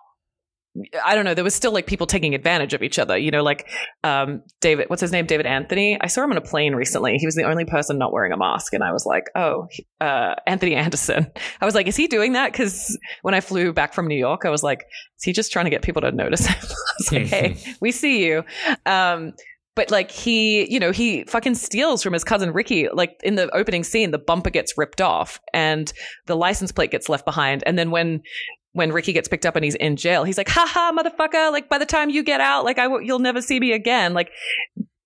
I don't know. There was still like people taking advantage of each other. You know, like um, David, what's his name? David Anthony. I saw him on a plane recently. He was the only person not wearing a mask, and I was like, oh, uh, Anthony Anderson. I was like, is he doing that? Because when I flew back from New York, I was like, is he just trying to get people to notice him? I was like, hey, we see you. Um, but like he, you know, he fucking steals from his cousin Ricky. Like in the opening scene, the bumper gets ripped off and the license plate gets left behind. And then when when Ricky gets picked up and he's in jail, he's like, haha, motherfucker. Like, by the time you get out, like, I w- you'll never see me again. Like,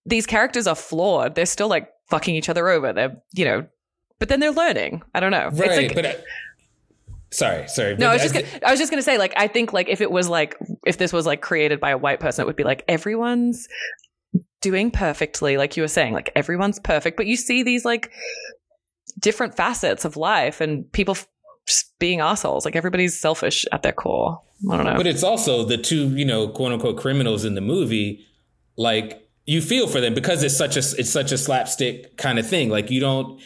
these characters are flawed. They're still like fucking each other over. They're, you know, but then they're learning. I don't know.
Right.
Like,
but, uh, sorry, sorry.
No, I was just, gonna, I was just gonna say, like, I think, like, if it was like, if this was like created by a white person, it would be like everyone's doing perfectly, like you were saying, like everyone's perfect, but you see these like different facets of life and people just being assholes. Like everybody's selfish at their core. I don't know.
But it's also the two, you know, quote unquote criminals in the movie. Like you feel for them because it's such a it's such a slapstick kind of thing. Like you don't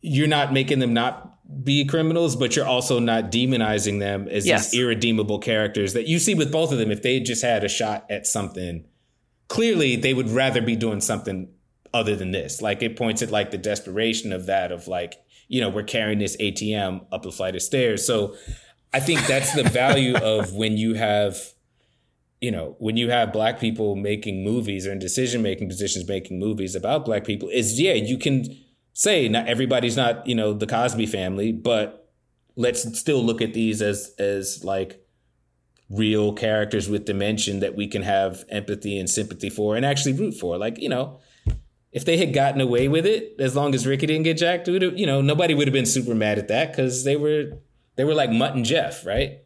you're not making them not be criminals, but you're also not demonizing them as yes. these irredeemable characters that you see with both of them. If they just had a shot at something, clearly they would rather be doing something other than this. Like it points at like the desperation of that of like you know, we're carrying this ATM up a flight of stairs. So I think that's the value of when you have, you know, when you have black people making movies or in decision making positions making movies about black people is yeah, you can say not everybody's not, you know, the Cosby family, but let's still look at these as as like real characters with dimension that we can have empathy and sympathy for and actually root for. Like, you know, if they had gotten away with it, as long as Ricky didn't get jacked, you know, nobody would have been super mad at that because they were they were like Mutt and Jeff, right?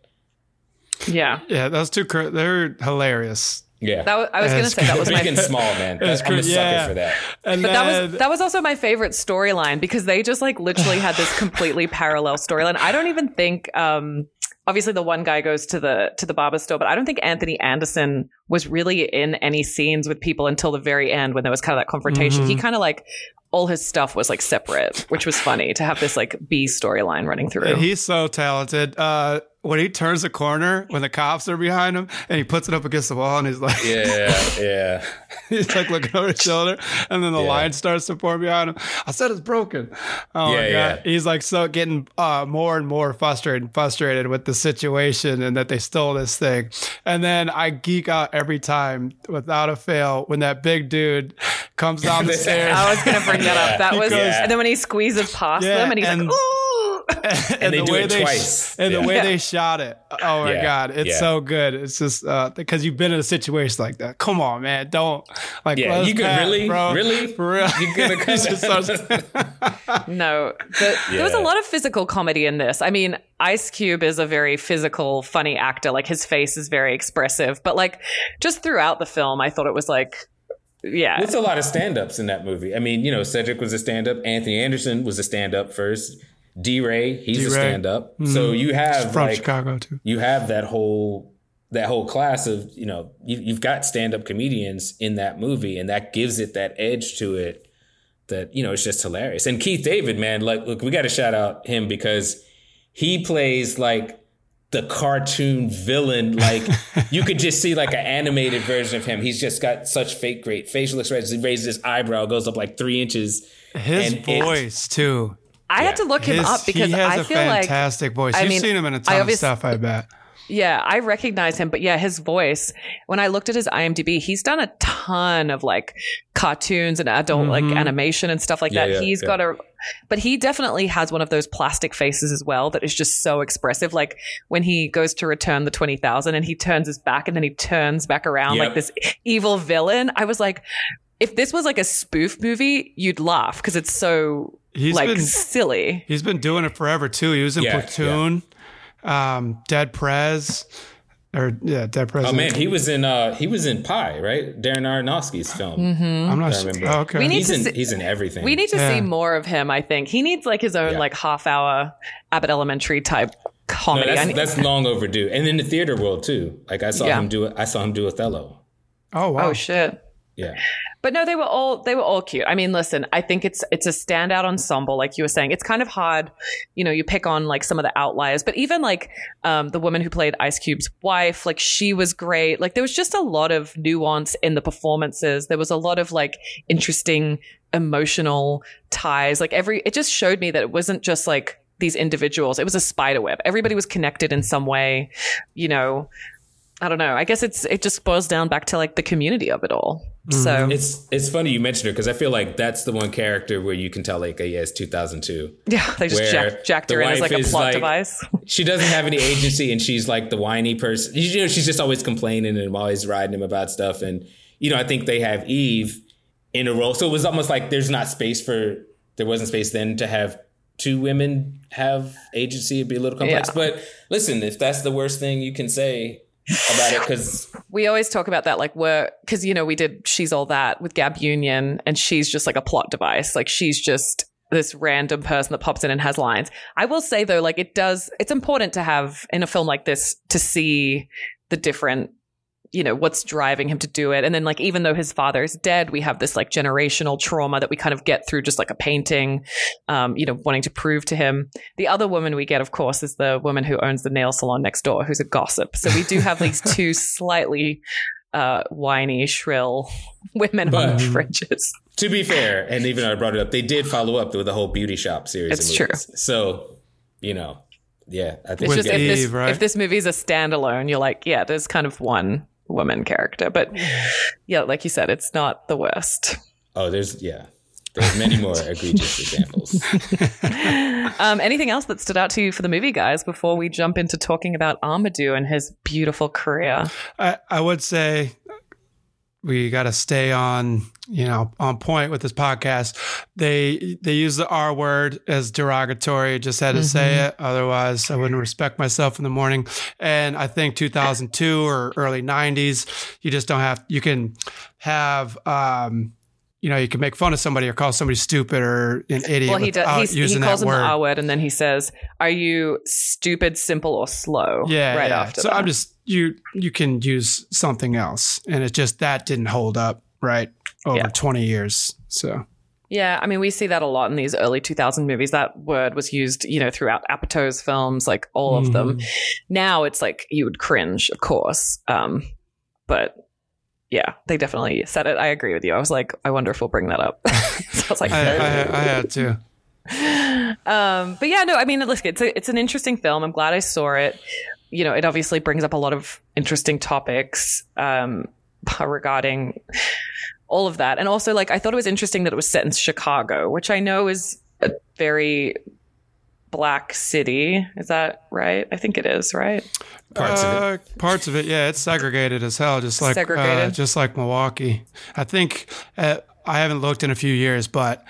Yeah,
yeah, those two they're hilarious.
Yeah,
that, was, I was going to say that was
big my and small man. That, I'm a sucker yeah. for that.
And but then, that was that was also my favorite storyline because they just like literally had this completely parallel storyline. I don't even think um, obviously the one guy goes to the to the barber store, but I don't think Anthony Anderson was really in any scenes with people until the very end when there was kind of that confrontation. Mm-hmm. He kind of like all his stuff was like separate, which was funny to have this like B storyline running through.
He's so talented. Uh, when he turns the corner when the cops are behind him and he puts it up against the wall and he's like
yeah yeah.
he's like looking over his shoulder and then the yeah. line starts to form behind him. I said it's broken. Oh yeah, my god. yeah. he's like so getting uh, more and more frustrated and frustrated with the situation and that they stole this thing. And then i geek out every time without a fail when that big dude comes down the stairs.
I was gonna bring that up. That was and then when he squeezes past them and he's and, like Ooh!
and, and the way they sh- and yeah. the way they shot it. Oh my yeah. god, it's yeah. so good. It's just uh, because you've been in a situation like that. Come on, man, don't like.
Yeah, you could really, bro. really,
for real.
You gonna
no, but there was a lot of physical comedy in this. I mean, Ice Cube is a very physical, funny actor. Like his face is very expressive, but like just throughout the film, I thought it was like yeah.
There's a lot of stand ups in that movie. I mean, you know, Cedric was a stand up. Anthony Anderson was a stand up first. DeRay, he's a
DeRay.
stand up. So mm-hmm. you have
from
like
Chicago too.
you have that whole that whole class of you know you, you've got stand up comedians in that movie, and that gives it that edge to it that you know it's just hilarious. And Keith David, man, like look, we got to shout out him because he plays like the cartoon villain. Like you could just see like an animated version of him. He's just got such fake great facial expressions. He raises his eyebrow, goes up like three inches.
His
and it-
voice too.
I had to look him
His-
up because
he has
I
a
feel like
fantastic voice.
I
You've
mean,
seen him in a ton of stuff, I bet.
Yeah, I recognize him, but yeah, his voice. When I looked at his IMDb, he's done a ton of like cartoons and adult like
Mhm.
animation and stuff like
Yeah,
that.
yeah,
He's
yeah.
got a, but he definitely has one of those plastic faces as well that is just so expressive. Like when he goes to return the twenty thousand and he turns his back and then he turns back around
Yep.
like this evil villain. I was like, if this was like a spoof movie, you'd laugh because it's so
He's
like
been
silly.
he's been doing it forever too. He was in
Yeah,
Platoon, um, Dead Prez, or yeah, Dead Prez.
Oh man, he was in uh he was in Pi, right? Darren Aronofsky's film.
I'm not sure. Oh, okay.
We need
he's
to
in
see-
he's in everything.
We need to
Yeah.
see more of him. I think he needs like his own
Yeah.
like half hour Abbott Elementary type comedy. I
that's,
need-
that's long overdue. And in the theater world too. Like I saw
Yeah.
him do I saw him do Othello.
oh wow.
oh shit!
Yeah.
But no, they were all they were all cute. I mean, listen, I think it's it's a standout ensemble, like you were saying. It's kind of hard, you know. You pick on like some of the outliers, but even like um, the woman who played Ice Cube's wife, like she was great. Like there was just a lot of nuance in the performances. There was a lot of like interesting emotional ties. Like every, it just showed me that it wasn't just like these individuals. It was a spider web. Everybody was connected in some way. You know, I don't know. I guess it's it just boils down back to like the community of it all. So
It's it's funny you mentioned her because I feel like that's the one character where you can tell like, uh, yeah, it's 2002.
Yeah, they just jack, jacked her in as like a plot
like-
device.
She doesn't have any agency and she's like the whiny person. You know, she's just always complaining and always riding him about stuff. And, you know, I think they have Eve in a role. So it was almost like there's not space for, there wasn't space then to have two women have agency. It'd be a little complex.
Yeah.
But listen, if that's the worst thing you can say about it, because
we always talk about that, like we're because you know we did she's all that with Gab Union, and she's just like a plot device. Like she's just this random person that pops in and has lines. I will say though, like it does, it's important to have in a film like this to see the different you know what's driving him to do it and then like even though his father is dead we have this like generational trauma that we kind of get through just like a painting um you know wanting to prove to him the other woman we get of course is the woman who owns the nail salon next door who's a gossip so we do have these two slightly uh whiny shrill women on the fringes
to be fair, and even though I brought it up, they did follow up with the whole beauty shop series.
It's
of
true.
So, you know, yeah, I think
it's just if
Eve,
this
right?
if this movie's a standalone you're like yeah there's kind of one woman character but yeah like you said it's not the worst
oh, there's yeah, there's many more egregious examples.
Um, anything else that stood out to you for the movie, guys, before we jump into talking about Amadou and his beautiful career?
I, I would say we got to stay on, you know, on point with this podcast. They they use the R word as derogatory. Just had to say it, otherwise I wouldn't respect myself in the morning. And I think 2002 or early 90s, you just don't have. You can have. um you know, you can make fun of somebody or call somebody stupid or an idiot
Well, he does. He calls him
word.
the R word, and then he says, "Are you stupid, simple, or slow?"
Yeah,
right
yeah.
after.
So
that.
I'm just you. You can use something else, and it just that didn't hold up right over
Yeah.
20 years. So
Yeah, I mean, we see that a lot in these early 2000 movies. That word was used, you know, throughout Apatow's films, like all of them.
Mhm.
Now it's like you would cringe, of course. Um, but yeah, they definitely said it. I agree with you. I was like, I wonder if we'll bring that up. so I was like,
I, I, I had to.
um, but yeah, no, I mean, look, it's a, it's an interesting film. I'm glad I saw it. You know, it obviously brings up a lot of interesting topics um, regarding all of that, and also like I thought it was interesting that it was set in Chicago, which I know is a very black city. Is that right? I think it is, right?
Parts of it.
Uh, Parts of it, yeah, it's segregated as hell, just like uh, just like Milwaukee. I think uh, I haven't looked in a few years, but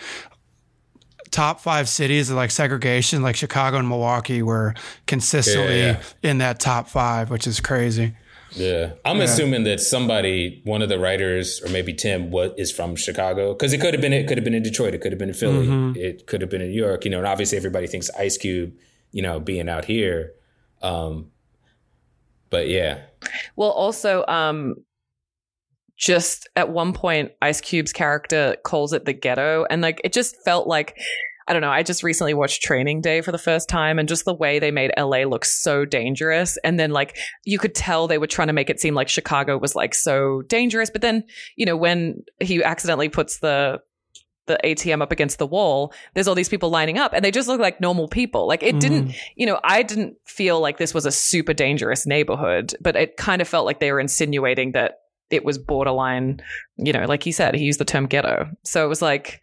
top five cities of like segregation, like Chicago and Milwaukee, were consistently
Yeah, yeah.
in that top five, which is crazy.
Yeah, I'm
Yeah.
assuming that somebody, one of the writers, or maybe Tim, what is from Chicago? Because it could have been, it could have been in Detroit, it could have been in Philly,
Mhm.
it could have been in New York. You know, and obviously everybody thinks Ice Cube, you know, being out here. Um, but yeah,
Well, also, um, just at one point, Ice Cube's character calls it the ghetto, and like it just felt like. I don't know. I just recently watched Training Day for the first time, and just the way they made LA look so dangerous. And then, like, you could tell they were trying to make it seem like Chicago was like so dangerous. But then, you know, when he accidentally puts the the ATM up against the wall, there's all these people lining up, and they just look like normal people. Like, it didn't mm. you know, I didn't feel like this was a super dangerous neighborhood, but it kind of felt like they were insinuating that it was borderline, you know, like he said, he used the term ghetto. So it was like,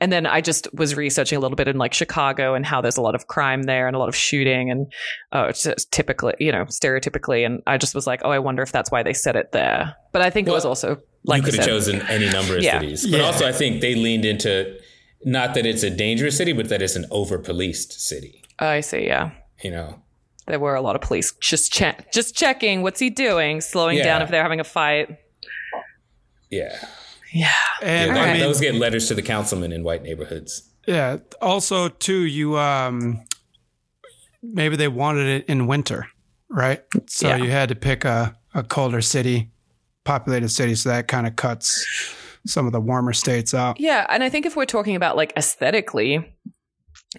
and then I just was researching a little bit in like Chicago and how there's a lot of crime there and a lot of shooting and uh, it's just typically, you know, stereotypically. And I just was like, oh, I wonder if that's why they said it there. But I think it was also like
you could have chosen any number of
Yeah.
cities. But
Yeah.
also, I think they leaned into not that it's a dangerous city, but that it's an over policed city.
I see. Yeah.
You know,
There were a lot of police just check, just checking. What's he doing? Slowing down if they're having a fight.
yeah.
Yeah.
And
yeah
I
that-
mean,
those get letters to the councilman in white neighborhoods.
yeah. Also, too, you um, maybe they wanted it in winter, right? So
Yeah.
you had to pick a, a colder city, populated city, so that kind of cuts some of the warmer states out.
Yeah, and I think if we're talking about like aesthetically,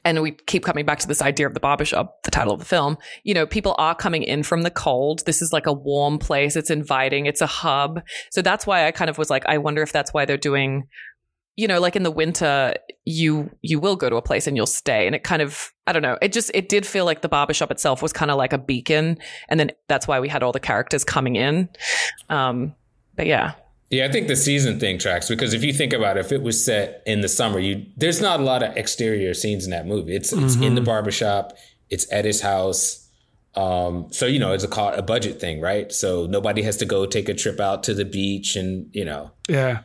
and we keep coming back to this idea of the barbershop, the title of the film, you know, people are coming in from the cold. This is like a warm place. It's inviting. It's a hub. So that's why I kind of was like, I wonder if that's why they're doing, you know, like in the winter, you you will go to a place and you'll stay. And it kind of, I don't know, it just it did feel like the barbershop itself was kind of like a beacon. And then that's why we had all the characters coming in. Um, but yeah.
Yeah, I think the season thing tracks because if you think about it, if it was set in the summer, you there's not a lot of exterior scenes in that movie. It's it's in the barbershop, it's at his house. Um, so you know, it's a co- a budget thing, right? So nobody has to go take a trip out to the beach and you know.
Yeah.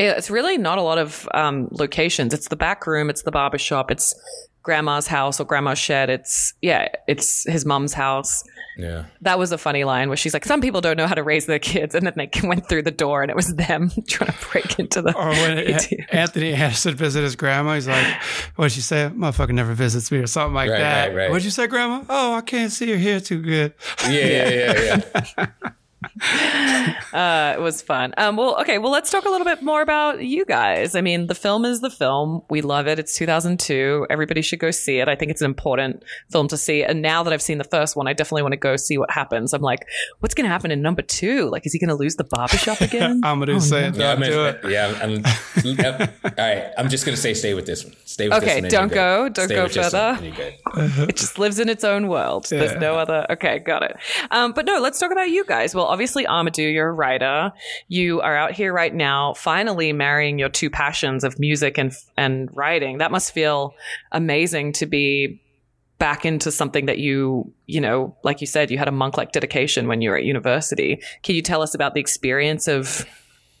Yeah, It's really not a lot of um, locations. It's the back room. It's the barber shop. It's grandma's house or grandma's shed. It's yeah, it's his mom's house.
Yeah.
That was a funny line where she's like, "Some people don't know how to raise their kids," and then they went through the door and it was them trying to break into the.
Or when
ATM.
Anthony Anderson visited his grandma, he's like, What'd she say? Motherfucker never visits me or something like
Right,
that.
right, right.
What'd you say, grandma? Oh, I can't see her hair too good.
Yeah, yeah, yeah, yeah.
Uh, it was fun. Um, well, okay. Well, let's talk a little bit more about you guys. I mean, the film is the film. We love it. It's 2002. Everybody should go see it. I think it's an important film to see. And now that I've seen the first one, I definitely want to go see what happens. I'm like, what's going to happen in number two? Like, is he going to lose the barbershop again?
Amadou
Oh,
said,
Yeah,
Don't
I'm,
do it.
yeah, I'm, I'm- yep. all right. I'm just gonna say, stay with this one. Stay with
Okay,
this one. Okay.
don't
you're
go, don't
Stay
go
with this one
further.
and you're good.
it just lives in its own world. There's no other. Okay, got it. Um, but no, let's talk about you guys. Well, obviously, Amadou, you're a writer. You are out here right now, finally marrying your two passions of music and and writing. That must feel amazing to be back into something that you, you know, like you said, you had a monk like dedication when you were at university. Can you tell us about the experience of,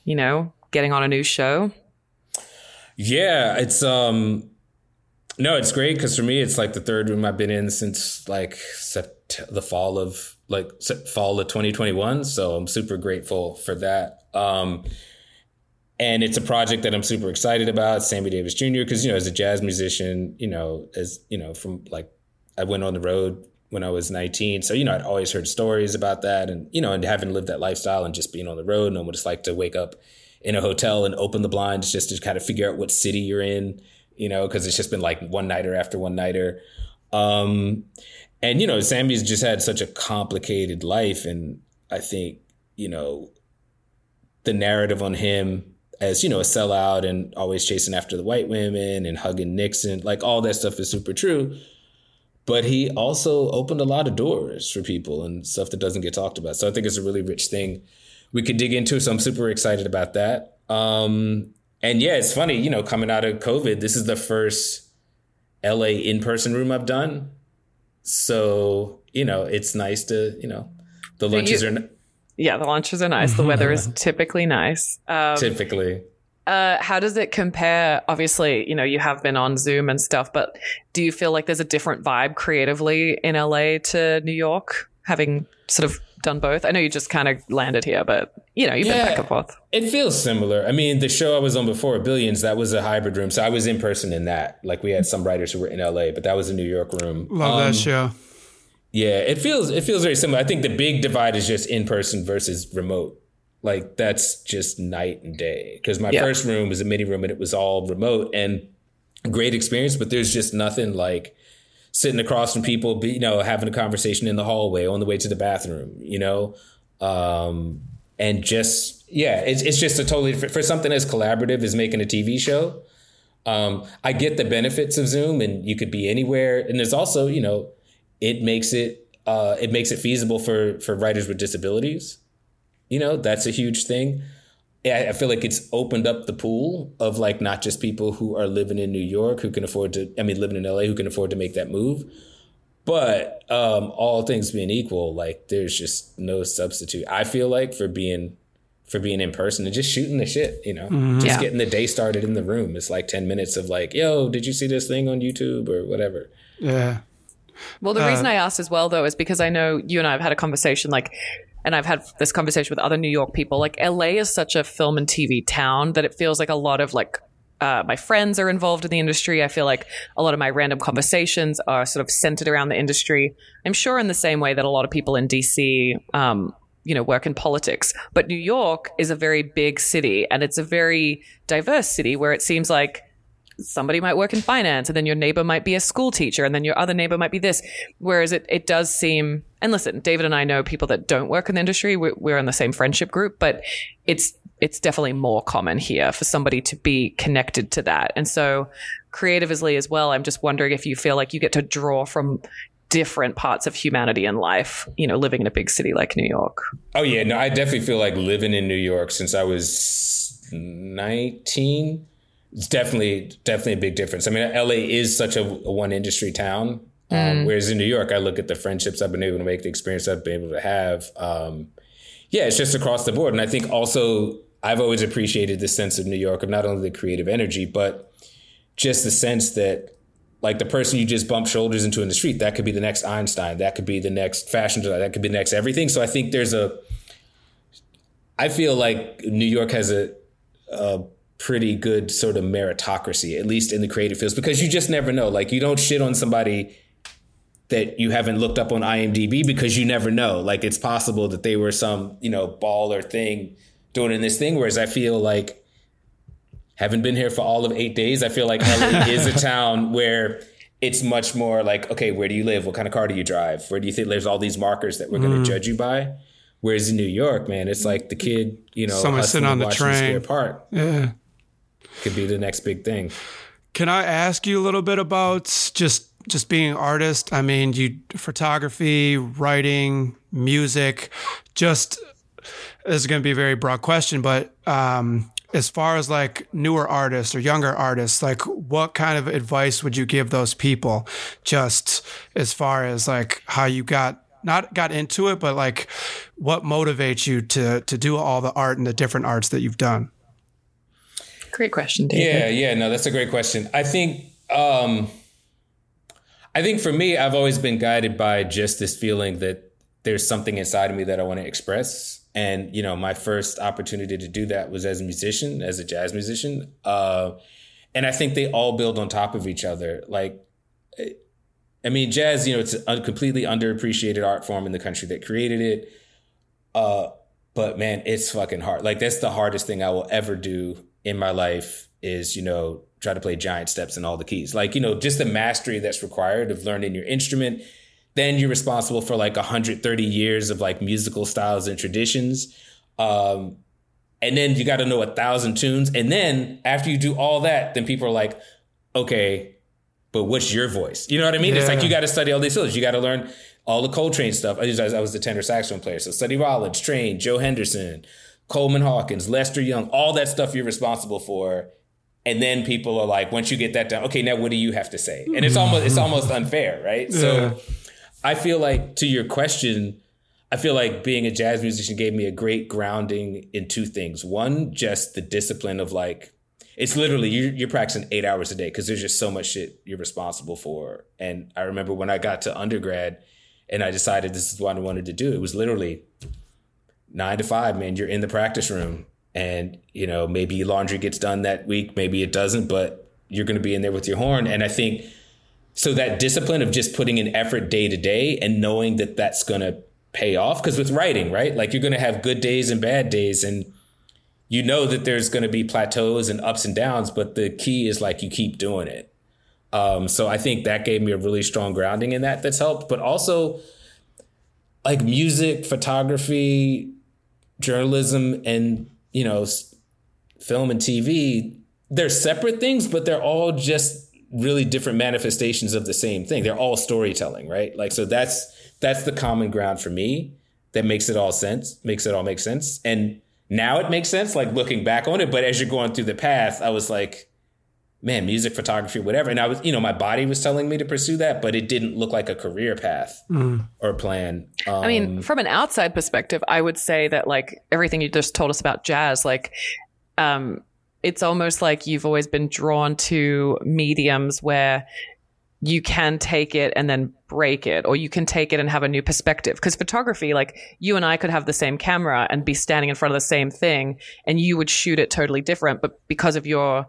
you know, getting on a new show?
Yeah, it's um no, it's great because for me it's like the third room I've been in since like sept- the fall of like fall of 2021, so I'm super grateful for that. Um and it's a project that I'm super excited about, Sammy Davis Jr. because you know as a jazz musician, you know, as you know from like I went on the road when I was 19, so you know I'd always heard stories about that and you know and having lived that lifestyle and just being on the road and what it's like to wake up in a hotel and open the blinds just to kind of figure out what city you're in, you know, because it's just been like one nighter after one nighter. Um, and, you know, Sammy's just had such a complicated life. And I think, you know, the narrative on him as, you know, a sellout and always chasing after the white women and hugging Nixon, like all that stuff is super true. But he also opened a lot of doors for people and stuff that doesn't get talked about. So I think it's a really rich thing we could dig into. So I'm super excited about that. Um, and yeah, it's funny, you know, coming out of COVID, this is the first LA in person room I've done. So, you know, it's nice to, you know, the lunches
you-
are n-
Yeah, the lunches are nice. The weather is typically nice. Um,
typically.
Uh, how does it compare? Obviously, you know, you have been on Zoom and stuff, but do you feel like there's a different vibe creatively in LA to New York, having sort of done both? I know you just kind of landed here, but you know, you've
Yeah.
been back and forth.
It feels similar. I mean, the show I was on before, Billions, that was a hybrid room. So I was in person in that. Like we had some writers who were in LA, but that was a New York room.
Love
Um,
that show.
Yeah, it feels it feels very similar. I think the big divide is just in person versus remote. Like that's just night and day. Because my
Yeah.
first room was a mini room and it was all remote and great experience, but there's just nothing like sitting across from people, be, you know, having a conversation in the hallway on the way to the bathroom, you know, um, and just yeah, it's it's just a totally for, for something as collaborative as making a TV show. Um, I get the benefits of Zoom, and you could be anywhere. And there's also, you know, it makes it uh, it makes it feasible for for writers with disabilities. You know, that's a huge thing. I I feel like it's opened up the pool of like not just people who are living in New York who can afford to. I mean, living in LA who can afford to make that move. But um, all things being equal, like there's just no substitute. I feel like for being for being in person and just shooting the shit, you know, just
Yeah.
getting the day started in the room. It's like ten minutes of like, yo, did you see this thing on YouTube or whatever?
Yeah.
Well, the reason I asked as well, though, is because I know you and I have had a conversation, like, and I've had this conversation with other New York people. Like, LA is such a film and TV town that it feels like a lot of like uh, my friends are involved in the industry. I feel like a lot of my random conversations are sort of centered around the industry. I'm sure in the same way that a lot of people in DC, um, you know, work in politics. But New York is a very big city and it's a very diverse city where it seems like somebody might work in finance and then your neighbor might be a school teacher and then your other neighbor might be this. Whereas it, it does seem and listen david and i know people that don't work in the industry. We're, we're in the same friendship group but it's it's definitely more common here for somebody to be connected to that. And so creatively as well i'm just wondering if you feel like you get to draw from different parts of humanity and life you know living in a big city like new york.
Oh yeah, no, I definitely feel like living in New York since I was 19. It's definitely definitely a big difference. I mean, LA is such a, a one industry town. Um, whereas in New York, I look at the friendships I've been able to make, the experience I've been able to have. Um, yeah, it's just across the board. And I think also I've always appreciated the sense of New York of not only the creative energy, but just the sense that like the person you just bump shoulders into in the street, that could be the next Einstein, that could be the next fashion designer, that could be the next everything. So I think there's a, I feel like New York has a, a pretty good sort of meritocracy, at least in the creative fields, because you just never know. Like you don't shit on somebody that you haven't looked up on IMDb because you never know. Like it's possible that they were some, you know, baller thing doing in this thing. Whereas I feel like having been here for all of eight days, I feel like LA is a town where it's much more like, okay, where do you live? What kind of car do you drive? Where do you think there's all these markers that we're going to mm. judge you by? Whereas in New York, man, it's like the kid, you know,
Someone sitting on the train.
Park
Yeah.
Could be the next big thing.
Can I ask you a little bit about just just being an artist? I mean, you photography, writing, music. Just this is going to be a very broad question, but um, as far as like newer artists or younger artists, like what kind of advice would you give those people? Just as far as like how you got not got into it, but like what motivates you to to do all the art and the different arts that you've done?
Great question david
Yeah, yeah, no, that's a great question. I think um I think for me, I've always been guided by just this feeling that there's something inside of me that I want to express. And, you know, my first opportunity to do that was as a musician, as a jazz musician. Uh and I think they all build on top of each other. Like I mean, jazz, you know, it's a completely underappreciated art form in the country that created it. Uh, but man, it's fucking hard. Like that's the hardest thing I will ever do in my life is, you know, try to play giant steps in all the keys. Like, you know, just the mastery that's required of learning your instrument. Then you're responsible for like 130 years of like musical styles and traditions. Um, and then you got to know a thousand tunes. And then after you do all that, then people are like, okay, but what's your voice? You know what I mean? It's like you got to study all these fields. You got to learn all the Coltrane stuff. I was, I was the tenor saxophone player. So study Rollins, Train, Joe Henderson, Coleman Hawkins, Lester Young, all that stuff you're responsible for. And then people are like, once you get that done, okay, now what do you have to say? And it's hmm. almost it's almost unfair, right? So I feel like to your question, I feel like being a jazz musician gave me a great grounding in two things. One, just the discipline of like, it's literally you're, you're practicing eight hours a day because there's just so much shit you're responsible for. And I remember when I got to undergrad, and I decided this is what I wanted to do. It was literally nine to five, man. You're in the practice room, and you know maybe laundry gets done that week, maybe it doesn't, but you're going to be in there with your horn. And I think so that discipline of just putting in effort day to day and knowing that that's going to pay off. Because with writing, right, like you're going to have good days and bad days, and you know that there's going to be plateaus and ups and downs, but the key is like you keep doing it. Um, so I think that gave me a really strong grounding in that that's helped, but also like music, photography, journalism, and you know, film and TV. They're separate things, but they're all just really different manifestations of the same thing. They're all storytelling, right? Like so that's that's the common ground for me that makes it all sense, makes it all make sense. And now it makes sense, like looking back on it. But as you're going through the path, I was like, man, music, photography, whatever. And I was, you know, my body was telling me to pursue that, but it didn't look like a career path mm. or plan.
Um, I mean, um, from an outside perspective, I would say that like everything you just told us about jazz, like, um, it's almost like you've always been drawn to mediums where you can take it and then break it, or you can take it and have a new perspective. Because photography, like you and I could have the same camera and be standing in front of the same thing, and you would shoot it totally different. But because of your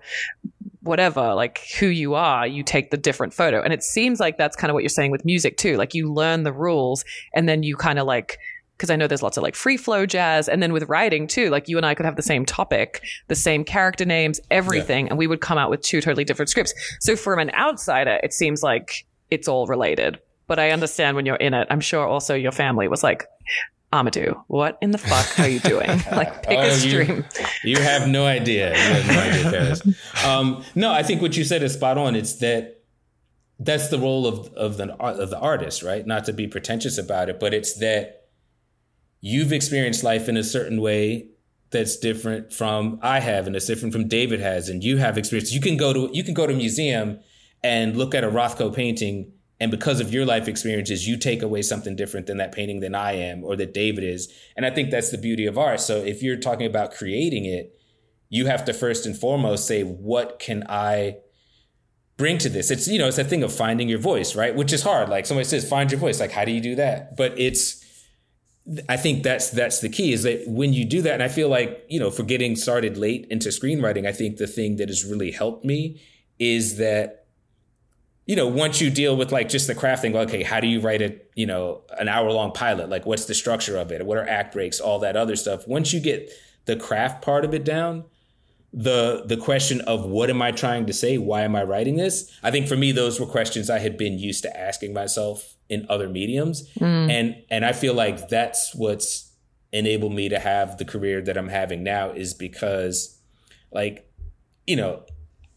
whatever, like who you are, you take the different photo. And it seems like that's kind of what you're saying with music too. Like you learn the rules and then you kind of like because I know there's lots of like free flow jazz. And then with writing too, like you and I could have the same topic, the same character names, everything, yeah. and we would come out with two totally different scripts. So from an outsider, it seems like it's all related. But I understand when you're in it. I'm sure also your family was like, Amadou, what in the fuck are you doing? like, pick oh, a stream.
You, you, have no idea. You have no idea, Paris. Um, no, I think what you said is spot on. It's that that's the role of of the of the artist, right? Not to be pretentious about it, but it's that you've experienced life in a certain way that's different from I have and it's different from David has and you have experience. You can go to you can go to a museum and look at a Rothko painting and because of your life experiences you take away something different than that painting than I am or that David is. And I think that's the beauty of art. So if you're talking about creating it, you have to first and foremost say what can I bring to this? It's you know, it's a thing of finding your voice, right? Which is hard. Like somebody says find your voice. Like how do you do that? But it's I think that's that's the key is that when you do that, and I feel like you know, for getting started late into screenwriting, I think the thing that has really helped me is that you know once you deal with like just the crafting, okay, how do you write a you know an hour long pilot? Like, what's the structure of it? What are act breaks? All that other stuff. Once you get the craft part of it down, the the question of what am I trying to say? Why am I writing this? I think for me, those were questions I had been used to asking myself in other mediums. Mm. And and I feel like that's what's enabled me to have the career that I'm having now is because like, you know,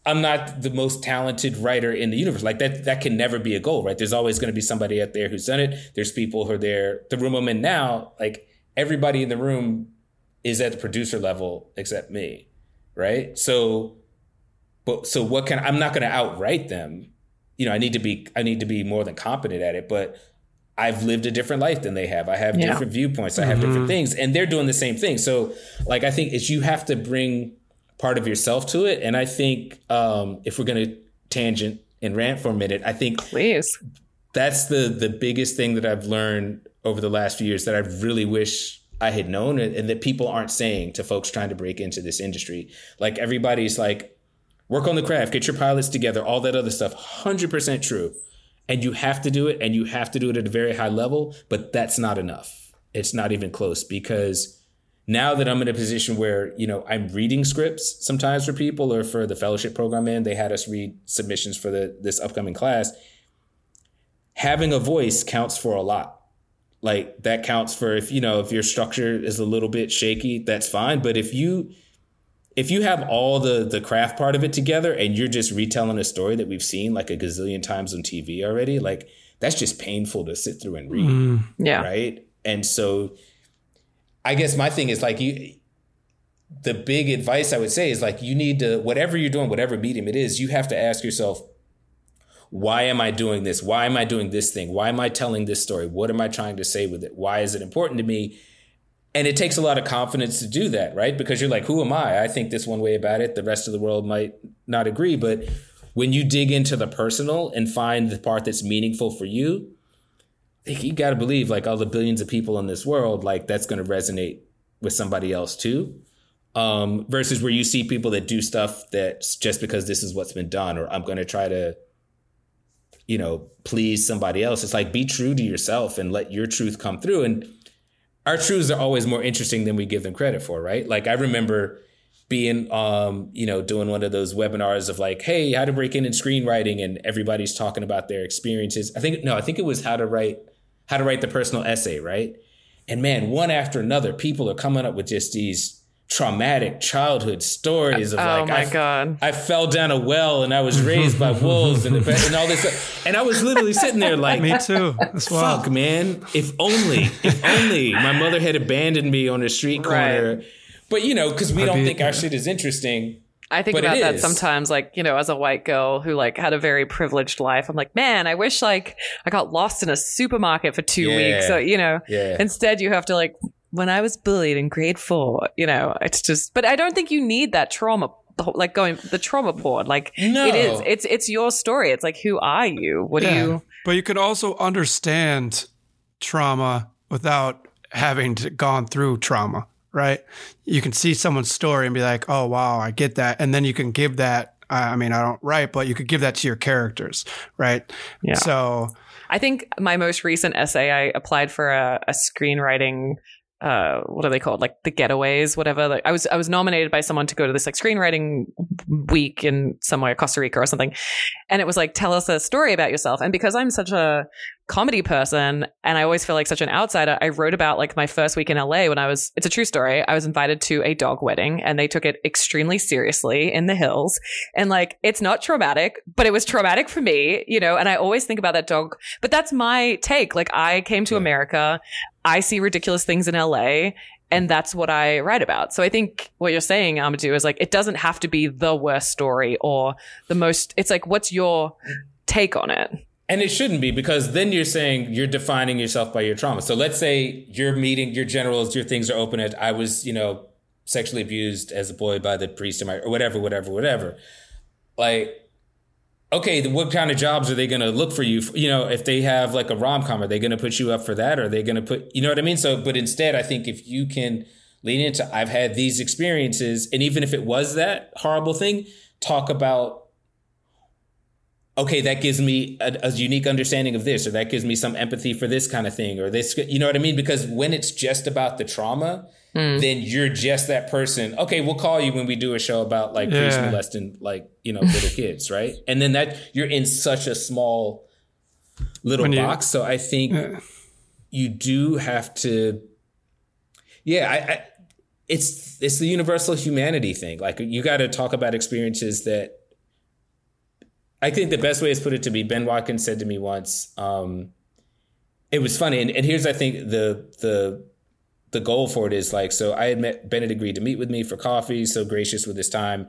I'm not the most talented writer in the universe. Like that, that can never be a goal, right? There's always going to be somebody out there who's done it. There's people who are there. The room I'm in now, like everybody in the room is at the producer level except me, right? So, but so what can I'm not going to outwrite them, you know, I need to be I need to be more than competent at it, but I've lived a different life than they have. I have yeah. different viewpoints. I have mm-hmm. different things, and they're doing the same thing. So, like, I think it's you have to bring part of yourself to it. And I think um, if we're going to tangent and rant for a minute, I think
please
that's the the biggest thing that I've learned over the last few years that I really wish I had known and, and that people aren't saying to folks trying to break into this industry. Like everybody's like, work on the craft, get your pilots together, all that other stuff. 100% true. And you have to do it and you have to do it at a very high level, but that's not enough. It's not even close because now that I'm in a position where, you know, I'm reading scripts sometimes for people or for the fellowship program in, they had us read submissions for the this upcoming class. Having a voice counts for a lot. Like that counts for if, you know, if your structure is a little bit shaky, that's fine, but if you if you have all the the craft part of it together and you're just retelling a story that we've seen like a gazillion times on TV already, like that's just painful to sit through and read. Mm,
yeah.
Right. And so I guess my thing is like you the big advice I would say is like you need to whatever you're doing, whatever medium it is, you have to ask yourself, why am I doing this? Why am I doing this thing? Why am I telling this story? What am I trying to say with it? Why is it important to me? And it takes a lot of confidence to do that, right? Because you're like, who am I? I think this one way about it. The rest of the world might not agree. But when you dig into the personal and find the part that's meaningful for you, you got to believe like all the billions of people in this world, like that's going to resonate with somebody else too. Um, versus where you see people that do stuff that's just because this is what's been done, or I'm going to try to, you know, please somebody else. It's like be true to yourself and let your truth come through. And our truths are always more interesting than we give them credit for, right? Like I remember being um, you know, doing one of those webinars of like, hey, how to break in in screenwriting, and everybody's talking about their experiences. I think no, I think it was how to write how to write the personal essay, right? And man, one after another, people are coming up with just these traumatic childhood stories of
oh
like,
my
I,
god,
I fell down a well and I was raised by wolves and, and all this, stuff. and I was literally sitting there like,
Me too. That's wild.
fuck, man. If only, if only my mother had abandoned me on a street corner.
Right.
But you know, because we
I'd
don't
be-
think our shit is interesting.
I think
But
about that
is.
sometimes, like, you know, as a white girl who like had a very privileged life. I'm like, man, I wish like I got lost in a supermarket for two
Yeah.
weeks. So, you know,
Yeah.
instead you have to like when I was bullied in grade four, you know, it's just but I don't think you need that trauma the whole- like going the trauma porn. Like
No.
it is it's it's your story. It's like who are you? What do you
But you could also understand trauma without having to gone through trauma, right? You can see someone's story and be like, "Oh wow, I get that," and then you can give that. I I mean, I don't write, but you could give that to your characters, right?
Yeah.
So
I think my most recent essay, I applied for a, a screenwriting. Uh, what are they called? Like the getaways, whatever. Like I was, I was nominated by someone to go to this like screenwriting week in somewhere, Costa Rica or something, and it was like, tell us a story about yourself. And because I'm such a comedy person and I always feel like such an outsider, I wrote about like my first week in LA when I was. It's a true story. I was invited to a dog wedding, and they took it extremely seriously in the hills. And like, it's not traumatic, but it was traumatic for me, you know. And I always think about that dog but that's my take. Like I came to America, I see ridiculous things in LA, and that's what I write about. So I think what you're saying, Amadou, is like it doesn't have to be the worst story or the most. It's like what's your take on it?
And it shouldn't be because then you're saying you're defining yourself by your trauma. So let's say your meeting, your generals, your things are open at I was, you know, sexually abused as a boy by the priest in my or whatever, whatever, whatever. Like, okay, what kind of jobs are they going to look for you? For, you know, if they have like a rom com, are they going to put you up for that? Or are they going to put, you know what I mean? So, but instead, I think if you can lean into, I've had these experiences, and even if it was that horrible thing, talk about okay, that gives me a, a unique understanding of this, or that gives me some empathy for this kind of thing, or this, you know what I mean? Because when it's just about the trauma, hmm. then you're just that person. Okay, we'll call you when we do a show about like priests
Yeah.
molesting like you know little kids, right? And then that you're in such a small little
When you-
box. So I think you do have to. Yeah, I, I it's it's the universal humanity thing. Like you got to talk about experiences that I think the best way is put it to be Ben Watkins said to me once, um, it was funny. And, and here's, I think, the, the, the goal for it is like, so I had met, Ben had agreed to meet with me for coffee, so gracious with his time.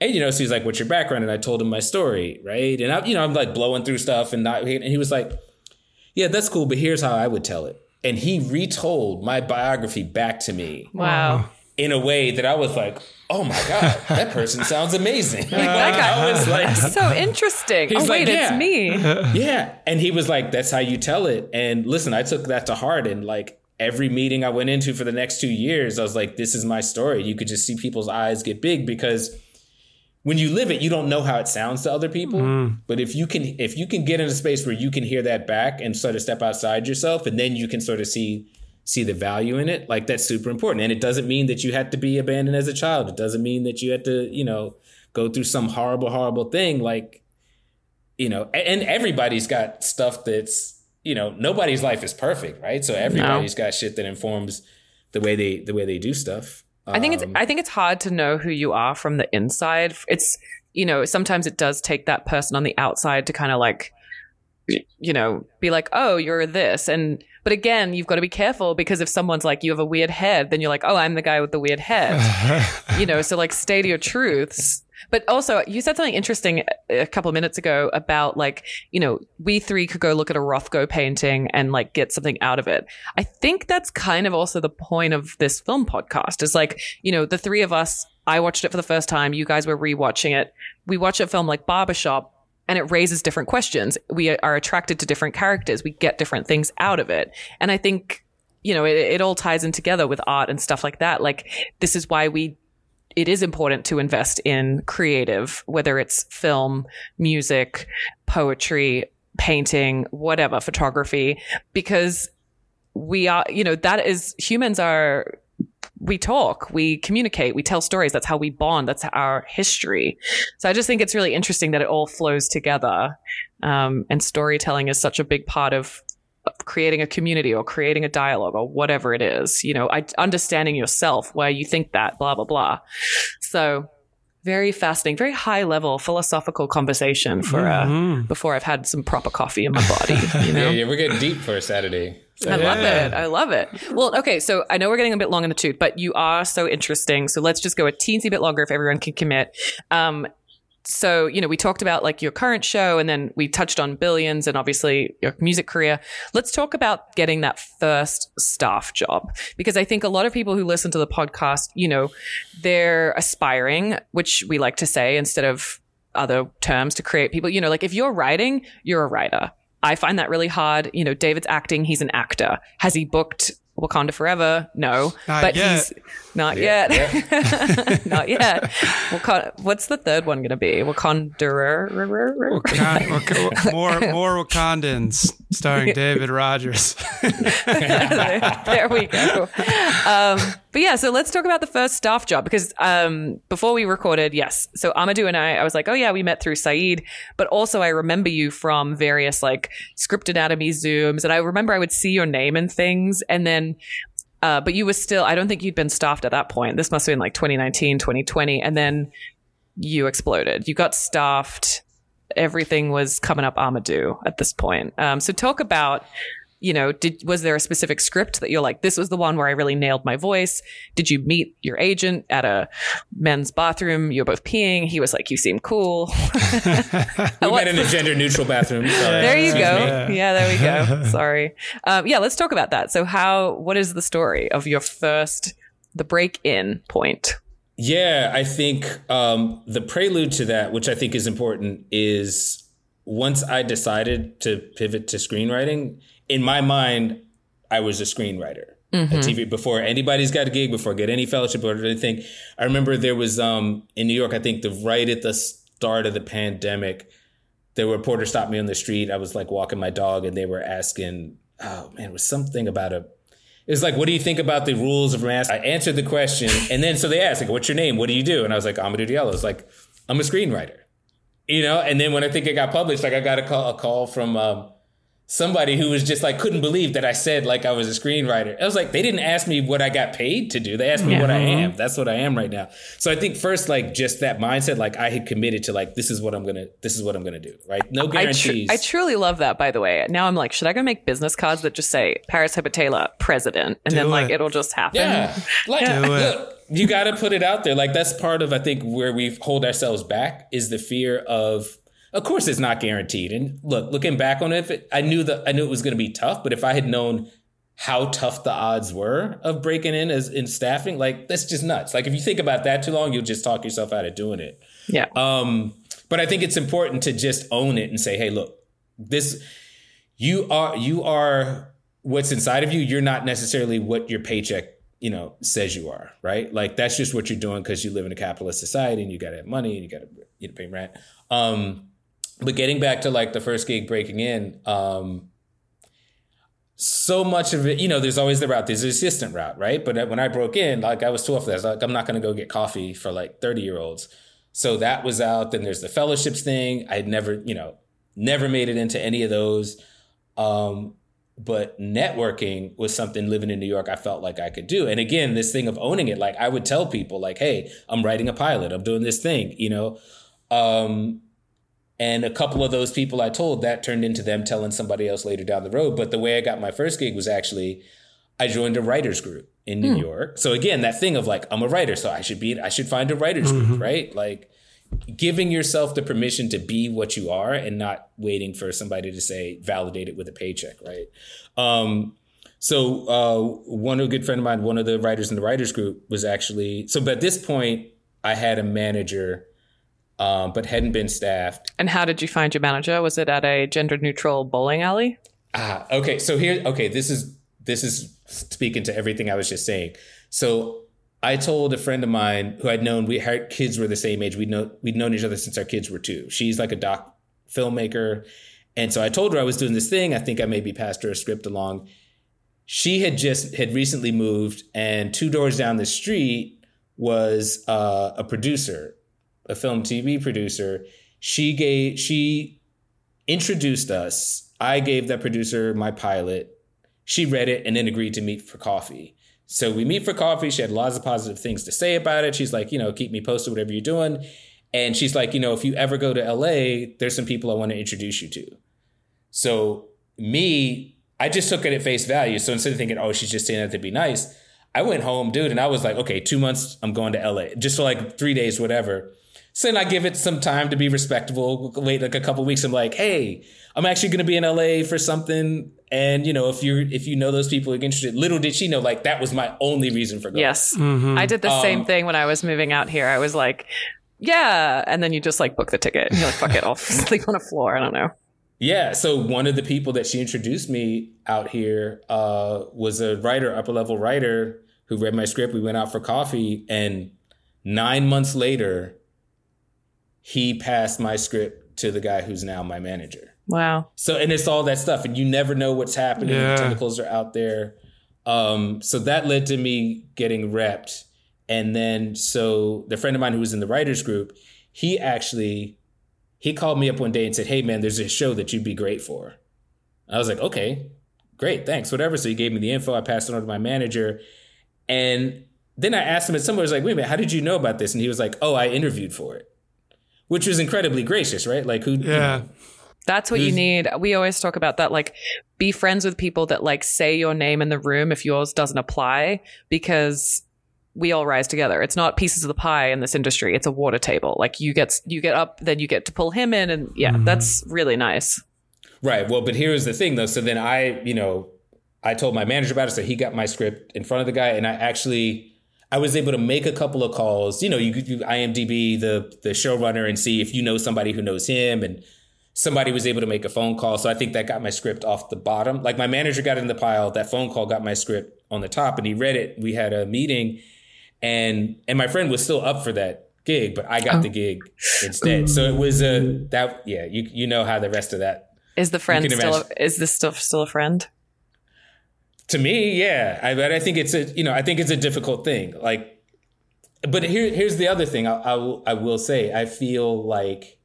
And, you know, so he's like, what's your background? And I told him my story, right? And I, you know, I'm like blowing through stuff and not, and he was like, yeah, that's cool, but here's how I would tell it. And he retold my biography back to me
Wow.
In a way that I was like, oh my God, that person sounds amazing.
That guy-
was like,
So interesting.
He's
oh wait,
like,
it's
yeah.
me.
yeah. And he was like, that's how you tell it. And listen, I took that to heart. And like every meeting I went into for the next two years, I was like, this is my story. You could just see people's eyes get big because when you live it, you don't know how it sounds to other people. Mm-hmm. But if you can, if you can get in a space where you can hear that back and sort of step outside yourself, and then you can sort of see see the value in it, like that's super important. And it doesn't mean that you had to be abandoned as a child. It doesn't mean that you had to, you know, go through some horrible, horrible thing. Like, you know, and everybody's got stuff that's, you know, nobody's life is perfect, right? So everybody's got shit that informs the way they the way they do stuff.
I think it's
Um,
I think it's hard to know who you are from the inside. It's you know sometimes it does take that person on the outside to kind of like you know be like oh you're this and but again you've got to be careful because if someone's like you have a weird head then you're like oh I'm the guy with the weird head. You know so like stay to your truths. But also you said something interesting a couple of minutes ago about like you know we three could go look at a rothko painting and like get something out of it. I think that's kind of also the point of this film podcast is like you know the three of us i watched it for the first time. You guys were rewatching it. We watch a film like barbershop and it raises different questions. We are attracted to different characters. We get different things out of it. And I think, you know, it, it all ties in together with art and stuff like that. Like, this is why we it is important to invest in creative, whether it's film, music, poetry, painting, whatever, photography, because we are, you know, that is humans are we talk, we communicate, we tell stories. That's how we bond. That's our history. So I just think it's really interesting that it all flows together. Um, and storytelling is such a big part of creating a community or creating a dialogue or whatever it is, you know, I, understanding yourself where you think that, blah, blah, blah. So very fascinating, very high level philosophical conversation for uh, mm-hmm. before I've had some proper coffee in my body. You know?
yeah, yeah, we're getting deep for a Saturday.
I love it. I love it. Well, okay, so I know we're getting a bit long in the tooth, but you are so interesting. So let's just go a teensy bit longer if everyone can commit. Um, so you know we talked about like your current show and then we touched on billions and obviously your music career let's talk about getting that first staff job because i think a lot of people who listen to the podcast you know they're aspiring which we like to say instead of other terms to create people you know like if you're writing you're a writer I find that really hard. You know, David's acting, he's an actor. Has he booked Wakanda Forever? No.
Not
but
yet.
he's not yet. Yeah. not yet. Wakanda, what's the third one going to be? Wakanda.
Wakanda more, more Wakandans starring David Rogers.
there we go. Um, but yeah, so let's talk about the first staff job because um, before we recorded, yes. So Amadou and I, I was like, oh yeah, we met through Saeed, but also I remember you from various like script anatomy zooms, and I remember I would see your name and things, and then uh, but you were still, I don't think you'd been staffed at that point. This must have been like 2019, 2020. And then you exploded. You got staffed. Everything was coming up Amadou at this point. Um, so talk about you know, did was there a specific script that you're like, this was the one where I really nailed my voice? Did you meet your agent at a men's bathroom? You were both peeing. He was like, you seem cool.
we met in a gender neutral bathroom.
Sorry. There you go. Yeah. yeah. there we go. Sorry. Um, yeah, let's talk about that. So, how? What is the story of your first the break in point?
Yeah, I think um, the prelude to that, which I think is important, is once I decided to pivot to screenwriting in my mind, I was a screenwriter. Mm-hmm. At TV before anybody's got a gig, before I get any fellowship or anything. I remember there was um, in New York, I think the right at the start of the pandemic, the reporter stopped me on the street. I was like walking my dog, and they were asking, "Oh man, it was something about a." It was like, "What do you think about the rules of mask?" I answered the question, and then so they asked, "Like, what's your name? What do you do?" And I was like, "I'm "Amadou Diallo." It's like, "I'm a screenwriter," you know. And then when I think it got published, like I got a call, a call from. Um, somebody who was just like couldn't believe that I said like I was a screenwriter. I was like, they didn't ask me what I got paid to do. They asked me yeah. what I am. That's what I am right now. So I think first, like just that mindset, like I had committed to like this is what I'm gonna this is what I'm gonna do. Right? No guarantees.
I, tr- I truly love that. By the way, now I'm like, should I go make business cards that just say Paris Taylor president, and do then it. like it'll just happen?
Yeah, like do look, you got to put it out there. Like that's part of I think where we hold ourselves back is the fear of of course, it's not guaranteed. And look, looking back on it, I knew that I knew it was going to be tough. But if I had known how tough the odds were of breaking in as in staffing, like that's just nuts. Like if you think about that too long, you'll just talk yourself out of doing it.
Yeah.
Um, but I think it's important to just own it and say, hey, look, this you are you are what's inside of you. You're not necessarily what your paycheck you know says you are right like that's just what you're doing because you live in a capitalist society and you got to have money and you got to you know, pay rent um but getting back to like the first gig breaking in, um, so much of it, you know, there's always the route, there's the assistant route, right? But when I broke in, like I was too off that. Like, I'm not going to go get coffee for like 30 year olds. So that was out. Then there's the fellowships thing. I never, you know, never made it into any of those. Um, but networking was something living in New York I felt like I could do. And again, this thing of owning it, like I would tell people like, Hey, I'm writing a pilot. I'm doing this thing, you know? Um, and a couple of those people I told that turned into them telling somebody else later down the road. But the way I got my first gig was actually I joined a writers group in New hmm. York. So again, that thing of like I'm a writer, so I should be I should find a writers mm-hmm. group, right? Like giving yourself the permission to be what you are and not waiting for somebody to say validate it with a paycheck, right? Um, so uh, one a good friend of mine, one of the writers in the writers group was actually so. But at this point, I had a manager um, but hadn't been staffed.
And how did you find your manager? Was it at a gender neutral bowling alley?
Ah, okay. So here, okay, this is this is speaking to everything I was just saying. So I told a friend of mine who I'd known we our kids were the same age. We'd know we'd known each other since our kids were two. She's like a doc filmmaker. And so I told her I was doing this thing. I think I maybe passed her a script along. She had just had recently moved, and two doors down the street was uh, a producer, a film TV producer. She gave she introduced us. I gave that producer my pilot. She read it and then agreed to meet for coffee. So we meet for coffee. She had lots of positive things to say about it. She's like, you know, keep me posted, whatever you're doing. And she's like, you know, if you ever go to LA, there's some people I want to introduce you to. So me, I just took it at face value. So instead of thinking, oh, she's just saying that to be nice, I went home, dude, and I was like, okay, two months, I'm going to LA, just for like three days, whatever. So then I give it some time to be respectable. Wait like a couple weeks. I'm like, hey, I'm actually going to be in LA for something. And you know, if you're if you know those people who are interested, little did she know, like that was my only reason for going.
Yes, I did the same thing when I was moving out here. I was like, yeah, and then you just like book the ticket. And you're like, fuck it, I'll sleep on a floor. I don't know.
Yeah. So one of the people that she introduced me out here uh, was a writer, upper level writer, who read my script. We went out for coffee, and nine months later, he passed my script to the guy who's now my manager.
Wow.
So and it's all that stuff, and you never know what's happening.
Yeah.
The tentacles are out there. Um, so that led to me getting repped, and then so the friend of mine who was in the writers group, he actually he called me up one day and said, "Hey man, there's a show that you'd be great for." I was like, "Okay, great, thanks, whatever." So he gave me the info. I passed it on to my manager, and then I asked him at somewhere. I was like, "Wait a minute, how did you know about this?" And he was like, "Oh, I interviewed for it," which was incredibly gracious, right? Like who? you
Yeah.
know,
That's what you need. We always talk about that. Like, be friends with people that like say your name in the room if yours doesn't apply, because we all rise together. It's not pieces of the pie in this industry. It's a water table. Like you get you get up, then you get to pull him in, and yeah, mm-hmm. that's really nice.
Right. Well, but here's the thing though. So then I, you know, I told my manager about it. So he got my script in front of the guy and I actually, I was able to make a couple of calls. You know, you could you IMDb the, the showrunner and see if you know somebody who knows him and somebody was able to make a phone call. So I think that got my script off the bottom. Like my manager got in the pile. That phone call got my script on the top and he read it. We had a meeting and, and my friend was still up for that gig, but I got the oh. gig instead. So it was a, that, yeah, you, you know how the rest of that
Is the friend still? Is this stuff still a friend?
To me, yeah. I, but I think it's a, you know, I think it's a difficult thing. Like, but here, here's the other thing I, I, will, I will say. I feel like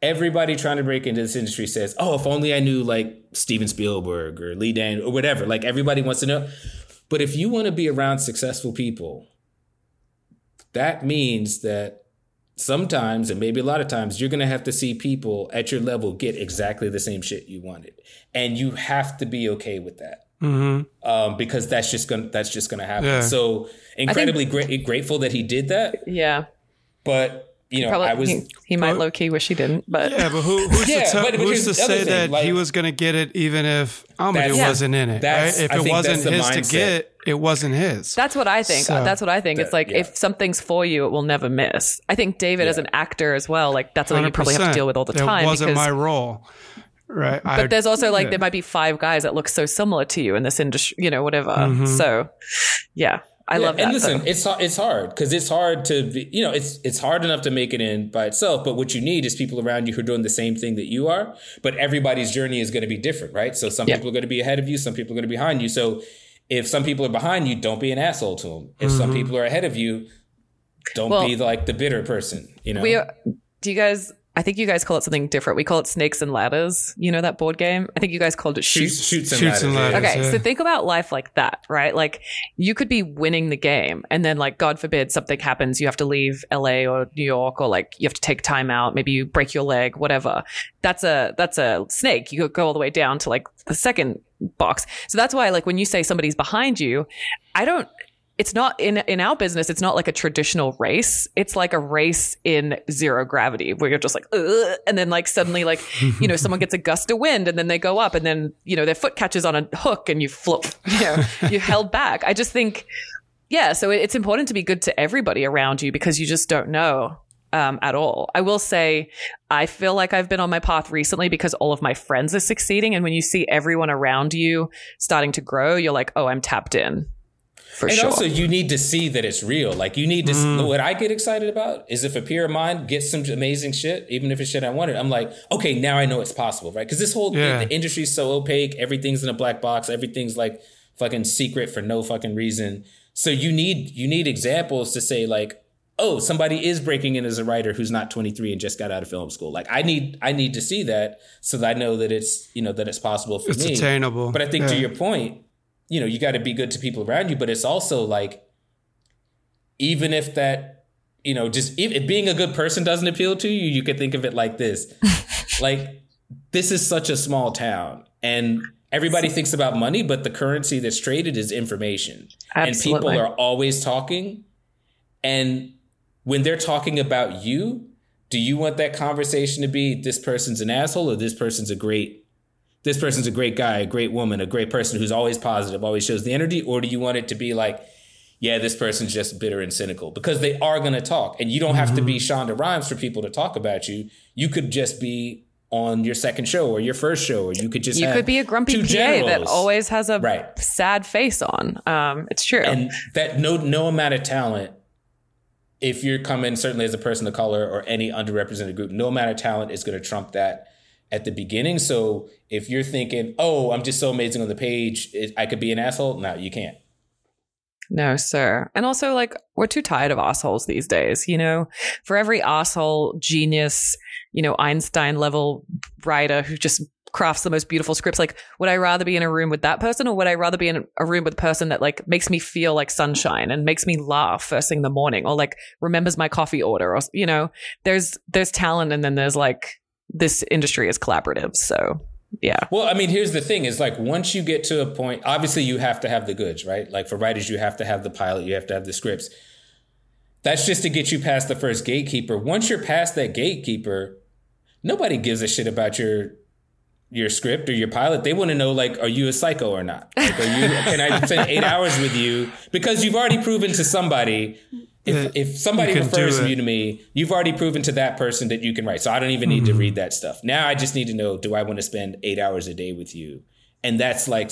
everybody trying to break into this industry says, "Oh, if only I knew like Steven Spielberg or Lee Dan or whatever." Like everybody wants to know. But if you want to be around successful people, that means that sometimes and maybe a lot of times you're going to have to see people at your level get exactly the same shit you wanted. And you have to be okay with that.
Mm-hmm.
um, because that's just gonna that's just gonna happen.
Yeah.
so incredibly gra- grateful that he did that.
Yeah,
but you know
probably.
i was
he, he might low key wish he didn't, but
Yeah, but who, who's
Yeah,
to, tell,
but- but
who's to say
thing,
that he was going to get it even if Amadou
That's-
wasn't in it? Right? If
I
it wasn't
that's the
his to get, it wasn't his.
That's what I think.
So-
that's what I think. It's like
yeah.
if something's for you, it will never miss. I think David, as an actor as well, like that's something you probably have to deal with all the time.
It
time.
wasn't
because,
my role. Right.
but there's also like
yeah.
there might be five guys that look so similar to you in this industry, you know, whatever.
Mm-hmm.
So, yeah, I
Yeah,
love that.
and listen
though.
it's it's hard because it's hard to be, you know it's it's hard enough to make it in by itself but what you need is people around you who are doing the same thing that you are but everybody's journey is going to be different right so some
Yeah.
people are going to be ahead of you some people are going to be behind you so if some people are behind you don't be an asshole to them if some mm-hmm. people are ahead of you don't
Well-
be like the bitter person you know
we are, do you guys? I think you guys call it something different. We call it snakes and ladders. You know that board game? I think you guys called it
chutes,
chutes.
chutes and
Chutes
ladders,
and ladders.
Okay,
yeah.
so think about life like that, right? Like you could be winning the game and then like God forbid something happens, you have to leave LA or New York or like you have to take time out, maybe you break your leg, whatever. That's a that's a snake. You could go all the way down to like the second box. So that's why like when you say somebody's behind you, I don't it's not in in our business it's not like a traditional race it's like a race in zero gravity where you're just like and then like suddenly like you know someone gets a gust of wind and then they go up and then you know their foot catches on a hook and you flip you know you're held back i just think yeah so it's important to be good to everybody around you because you just don't know um, at all. I will say, I feel like I've been on my path recently because all of my friends are succeeding. And when you see everyone around you starting to grow, you're like, oh, I'm tapped in. For
and
sure.
also, you need to see that it's real. Like, you need to.
Mm.
What I get excited about is if a peer of mine gets some amazing shit, even if it's shit I wanted, I'm like, okay, now I know it's possible, right? Because this whole
Yeah.
the industry's so opaque. Everything's in a black box. Everything's like fucking secret for no fucking reason. So you need you need examples to say like, oh, somebody is breaking in as a writer who's not 23 and just got out of film school. Like, I need I need to see that so that I know that it's you know that it's possible for
It's
me.
attainable.
But I think to your point, you know, you got to be good to people around you, but it's also like, even if that, you know, just if, if being a good person doesn't appeal to you, you could think of it like this: like, this is such a small town, and everybody thinks about money, but the currency that's traded is information, and people are always talking, and when they're talking about you. Do you want that conversation to be this person's an asshole or this person's a great this person's a great guy, a great woman, a great person who's always positive, always shows the energy? Or do you want it to be like, yeah, this person's just bitter and cynical? Because they are going to talk. And you don't have to be Shonda Rhimes for people to talk about you. You could just be on your second show or your first show, or you could just
you could be a grumpy PA that always has a
Right.
sad face on. Um, it's true.
and that no no amount of talent if you're coming certainly as a person of color or any underrepresented group no amount of talent is going to trump that at the beginning so if you're thinking oh i'm just so amazing on the page i could be an asshole no you can't
No, sir. And also, like, we're too tired of assholes these days. You know, for every asshole, genius, you know, Einstein level writer who just crafts the most beautiful scripts, like, would I rather be in a room with that person or would I rather be in a room with a person that, like, makes me feel like sunshine and makes me laugh first thing in the morning or, like, remembers my coffee order or, you know, there's, there's talent and then there's, like, this industry is collaborative. So, yeah.
well i mean here's the thing is like once you get to a point obviously you have to have the goods right? Like for writers you have to have the pilot you have to have the scripts. That's just to get you past the first gatekeeper. Once you're past that gatekeeper nobody gives a shit about your your script or your pilot. They want to know like are you a psycho or not? Like are you can i spend eight hours with you? Because you've already proven to somebody if,
That
if somebody refers you to me you've already proven to that person that you can write. So i don't even need
Mm-hmm.
to read that stuff. Now i just need to know do i want to spend eight hours a day with you? And that's like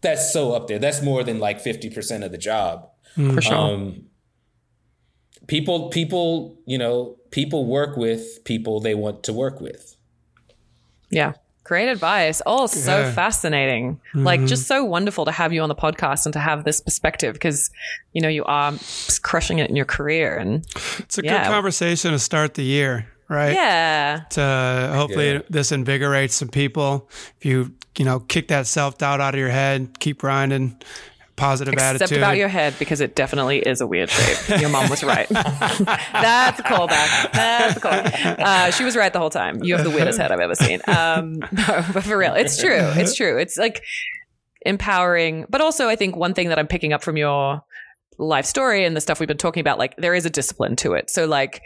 that's so up there. That's more than like 50% of the job.
For sure.
um, people people you know people work with people they want to work with.
Yeah. Great advice. Oh, so
Yeah.
fascinating. Mm-hmm. Like, just so wonderful to have you on the podcast and to have this perspective because, you know, you are crushing it in your career. And
It's a
Yeah.
good conversation to start the year, right?
yeah,
To hopefully
Yeah.
this invigorates some people. If you you know kick that self doubt out of your head, keep grinding, positive
except
attitude.
Except about your head because it definitely is a weird shape. Your mom was right. That's a callback. That's a callback. Uh, she was right the whole time. You have the weirdest head I've ever seen. Um, no, but for real, it's true. It's true. It's like empowering, but also I think one thing that I'm picking up from your life story and the stuff we've been talking about, like there is a discipline to it. So like.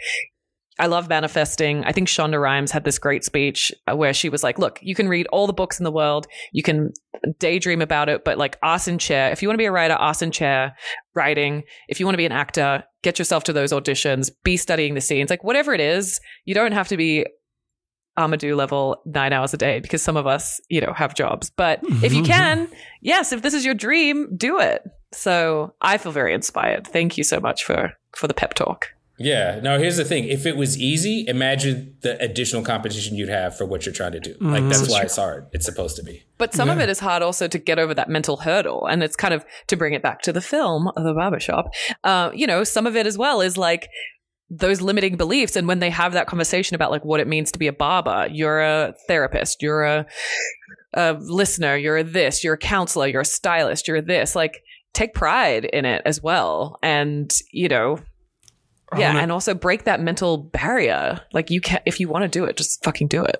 I love manifesting. I think Shonda Rhimes had this great speech uh, where she was like, "Look, you can read all the books in the world, you can daydream about it, but like ass in chair. If you want to be a writer, ass in chair, writing. If you want to be an actor, get yourself to those auditions, be studying the scenes. Like whatever it is, you don't have to be Amadou level nine hours a day because some of us, you know, have jobs. But if you can, yes, if this is your dream, do it. So I feel very inspired. Thank you so much for for the pep talk.
Yeah now here's the thing if it was easy imagine the additional competition you'd have for what you're trying to do like that's why it's hard it's supposed to be
But some of it is hard also to get over that mental hurdle. And it's kind of to bring it back to the film, The Barbershop. Uh, you know, some of it as well is like those limiting beliefs. And when they have that conversation about like what it means to be a barber, you're a therapist, you're a, a listener, you're a this, you're a counselor, you're a stylist, you're a this. Like take pride in it as well. And, you know, yeah,
Own it.
and also break that mental barrier. Like you can, if you want to do it, just fucking do it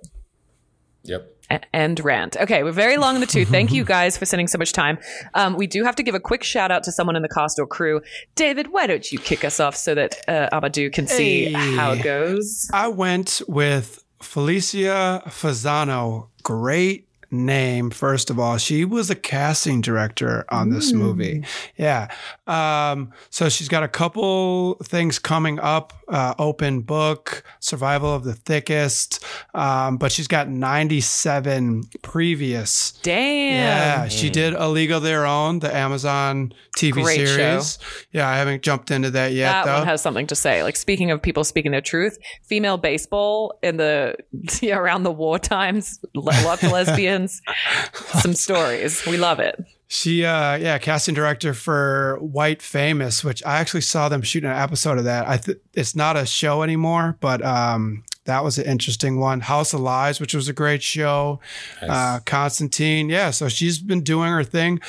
yep
a- and rant. Okay, we're very long in the tooth. Thank you guys for spending so much time. Um, we do have to give a quick shout out to someone in the cast or crew. David, why don't you kick us off so that uh, Amadou can see
Hey.
how it goes?
I went with Felicia Fasano. Great name, first of all. She was a casting director on this movie. Yeah. Um, so she's got a couple things coming up uh, Open Book, Survival of the Thickest, um, but she's got 97 previous.
Damn.
Yeah, she did A League of Their Own, the Amazon TV
Great show.
series. Yeah, I haven't jumped into that yet,
that
though.
one has something to say. Like speaking of people speaking their truth, female baseball in the yeah, around the war times, lo- lots of lesbians, some stories. We love it.
She, uh, yeah, casting director for White Famous, which I actually saw them shooting an episode of that. I th- it's not a show anymore, but um, that was an interesting one. House of Lies, which was a great show. Uh, Constantine, yeah. So she's been doing her thing.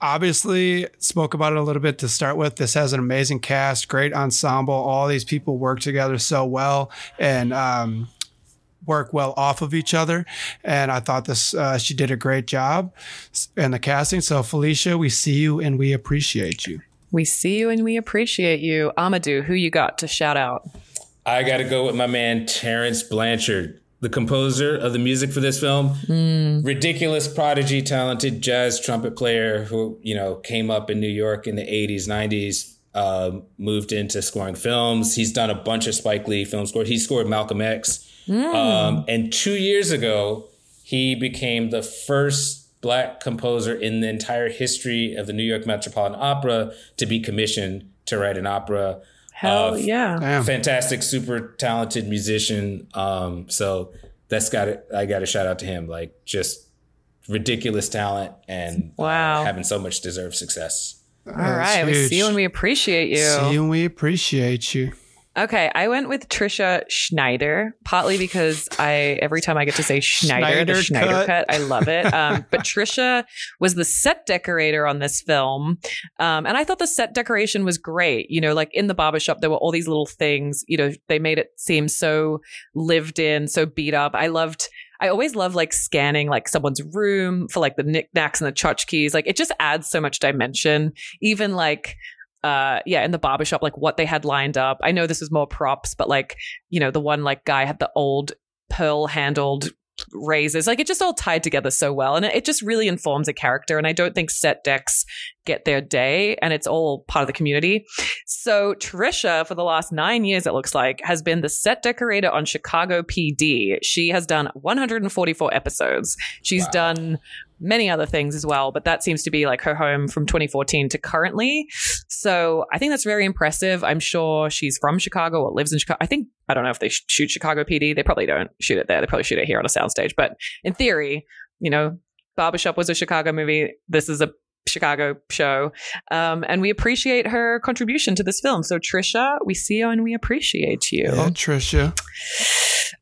Obviously, spoke about it a little bit to start with. This has an amazing cast, great ensemble. All these people work together so well, and um, work well off of each other. And I thought this, uh, she did a great job in the casting. So, Felicia, we see you and we appreciate you.
We see you and we appreciate you. Amadou, who you got to shout out?
I got to go with my man Terence Blanchard, the composer of the music for this film. Ridiculous prodigy, talented jazz trumpet player who you know came up in New York in the '80s, '90s. Uh, moved into scoring films. He's done a bunch of Spike Lee film scores. He scored Malcolm X. Um, and two years ago, he became the first black composer in the entire history of the New York Metropolitan Opera to be commissioned to write an opera.
Hell
Uh,
yeah.
Damn.
fantastic, super talented musician. Um, so that's got it. I got to shout out to him. Like just ridiculous talent and uh,
Wow.
having so much deserved success.
All right. We see you and we appreciate you.
See you and we appreciate you.
Okay, I went with Trisha Schneider, partly because I every time I get to say Schneider, the
Schneider
Schneider
cut.
cut, I love it. Um, but Trisha was the set decorator on this film, um, and I thought the set decoration was great. You know, like in the barbershop, there were all these little things. You know, they made it seem so lived in, so beat up. I loved. I always love like scanning like someone's room for like the knickknacks and the tchotchkes. Like it just adds so much dimension. Even like uh yeah in the barbershop like what they had lined up. I know this is more props but like you know the one like guy had the old pearl handled razors. Like it just all tied together so well and it, it just really informs a character and i don't think set decks get their day and it's all part of the community. So trisha for the last nine years it looks like has been the set decorator on chicago pd she has done 144 episodes. She's done many other things as well, but that seems to be like her home from 2014 to currently. So I think that's very impressive. I'm sure she's from Chicago or lives in Chicago. I think, I don't know if they shoot Chicago PD. They probably don't shoot it there. They probably shoot it here on a soundstage. But in theory, you know, Barbershop was a Chicago movie. This is a Chicago show. Um, and we appreciate her contribution to this film. So, Trisha, we see you and we appreciate you.
Yeah, Trisha.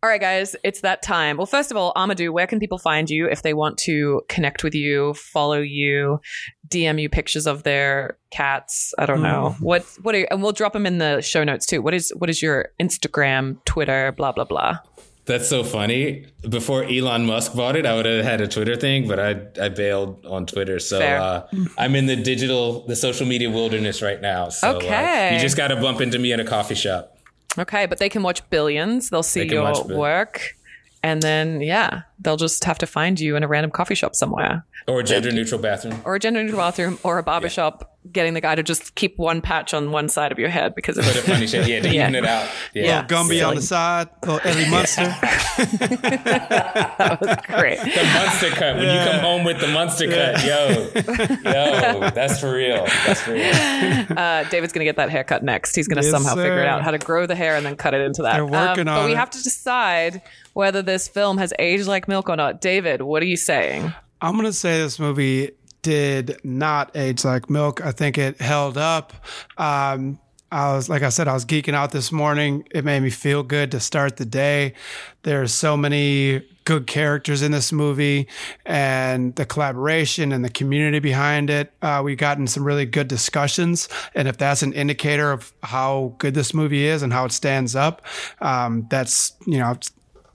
All right, guys, it's that time. Well, first of all, Amadou, where can people find you if they want to connect with you, follow you, DM you pictures of their cats? I don't know what what are and we'll drop them in the show notes too. What is what is your Instagram, Twitter, blah blah blah.
That's so funny. Before Elon Musk bought it, I would have had a Twitter thing, but I I bailed on Twitter. So uh, I'm in the digital, the social media wilderness right now. So uh,
Okay.
you just got to bump into me in a coffee shop.
Okay, but they can watch Billions. They'll see your
watch
work, and then yeah, they'll just have to find you in a random coffee shop somewhere.
Or a gender neutral bathroom.
or a gender neutral bathroom or a barbershop getting the guy to just keep one patch on one side of your head because of
Put a funny shit. Yeah, to
Yeah.
even it out. Yeah.
Yeah.
Gumby
silly.
on the side, little Eddie Munster.
that was great.
The monster cut. When you come home with the monster cut, yo, yo, that's for real. That's for real.
Uh, David's going to get that haircut next. He's going to
Yes,
somehow figure
sir.
it out how to grow the hair and then cut it into that.
They're working
Um, But
on
we
it.
have to decide whether this film has aged like milk or not. David, what are you saying?
I'm gonna say this movie did not age like milk. I think it held up. Um, I was like I said, I was geeking out this morning. It made me feel good to start the day. There's so many good characters in this movie, and the collaboration and the community behind it. Uh, we've gotten some really good discussions, and if that's an indicator of how good this movie is and how it stands up, um, that's you know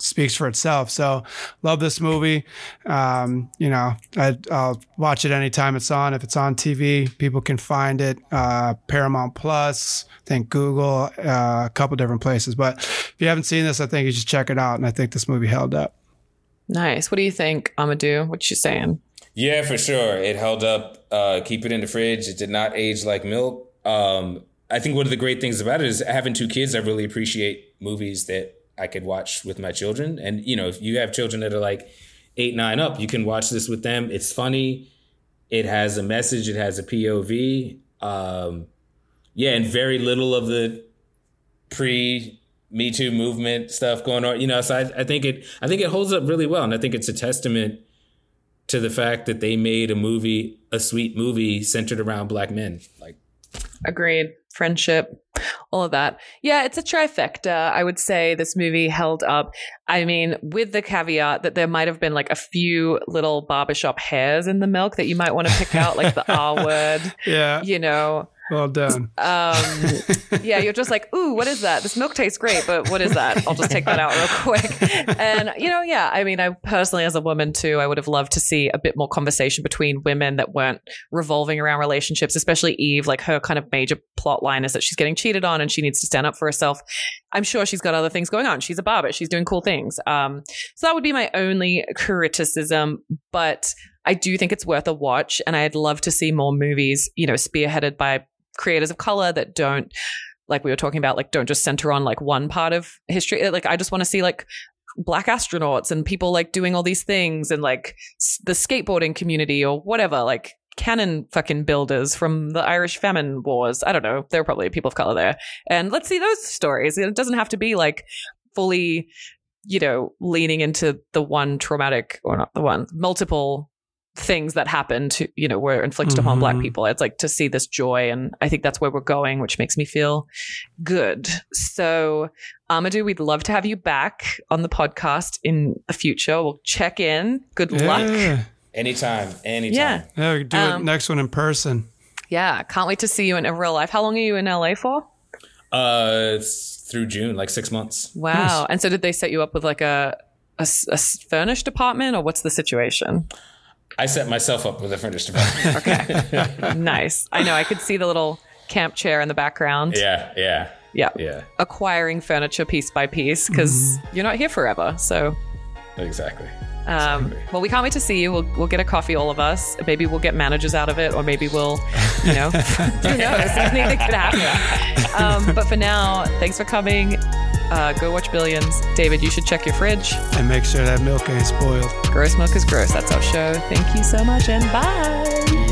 speaks for itself. So love this movie. Um, you know, I, I'll watch it anytime it's on. If it's on TV, people can find it. Uh, Paramount Plus, I think Google, uh, a couple different places. But if you haven't seen this, I think you should check it out. And I think this movie held up.
Nice. What do you think, Amadou? What you saying?
Yeah, for sure. It held up. Uh, keep it in the fridge. It did not age like milk. Um, I think one of the great things about it is having two kids. I really appreciate movies that I could watch with my children. And you know, if you have children that are like eight, nine up, you can watch this with them. It's funny. It has a message. It has a POV. Um, yeah, and very little of the pre Me Too movement stuff going on. You know, so I, I think it. I think it holds up really well, and I think it's a testament to the fact that they made a movie, a sweet movie centered around black men. Like,
agreed. Friendship, all of that. Yeah, it's a trifecta. I would say this movie held up. I mean, with the caveat that there might have been like a few little barbershop hairs in the milk that you might want to pick out, like the R word.
Yeah.
You know,
Well done.
um, yeah, you're just like, ooh, what is that? This milk tastes great, but what is that? I'll just take that out real quick. And you know, yeah, I mean, I personally, as a woman too, I would have loved to see a bit more conversation between women that weren't revolving around relationships, especially Eve. Like her kind of major plot line is that she's getting cheated on and she needs to stand up for herself. I'm sure she's got other things going on. She's a barber. She's doing cool things. Um, so that would be my only criticism, but. I do think it's worth a watch, and I'd love to see more movies, you know, spearheaded by creators of color that don't like we were talking about like don't just center on like one part of history. Like i just want to see like black astronauts and people like doing all these things and like the skateboarding community or whatever like cannon fucking builders from the irish famine wars. I don't know. There are probably people of color there. And let's see those stories. It doesn't have to be like fully you know leaning into the one traumatic or not the one multiple things that happened to you know were inflicted upon black
Mhm.
people. It's like to see this joy and i think that's where we're going which makes me feel good. So amadou we'd love to have you back on the podcast in the future. We'll check in. Good luck.
Anytime, anytime.
Yeah.
Yeah, we could do
Um,
it next one in person.
yeah can't wait to see you in real life. How long are you in la for?
Uh, it's through June, like six months.
wow. And so did they set you up with like a a furnished apartment or what's the situation
I set myself up with a furnished apartment.
okay nice i know i could see the little camp chair in the background
yeah, yeah,
yeah
yeah,
acquiring furniture piece by piece because you're not here forever. So,
exactly.
um,
Exactly.
well, we can't wait to see you. We'll, we'll get a coffee, all of us. Maybe we'll get managers out of it, or maybe we'll, you know, who knows? Anything could happen. Um, but for now, thanks for coming. Uh, go watch Billions. David, you should check your fridge.
And make sure that milk ain't spoiled.
Gross milk is gross. That's our show. Thank you so much, and bye.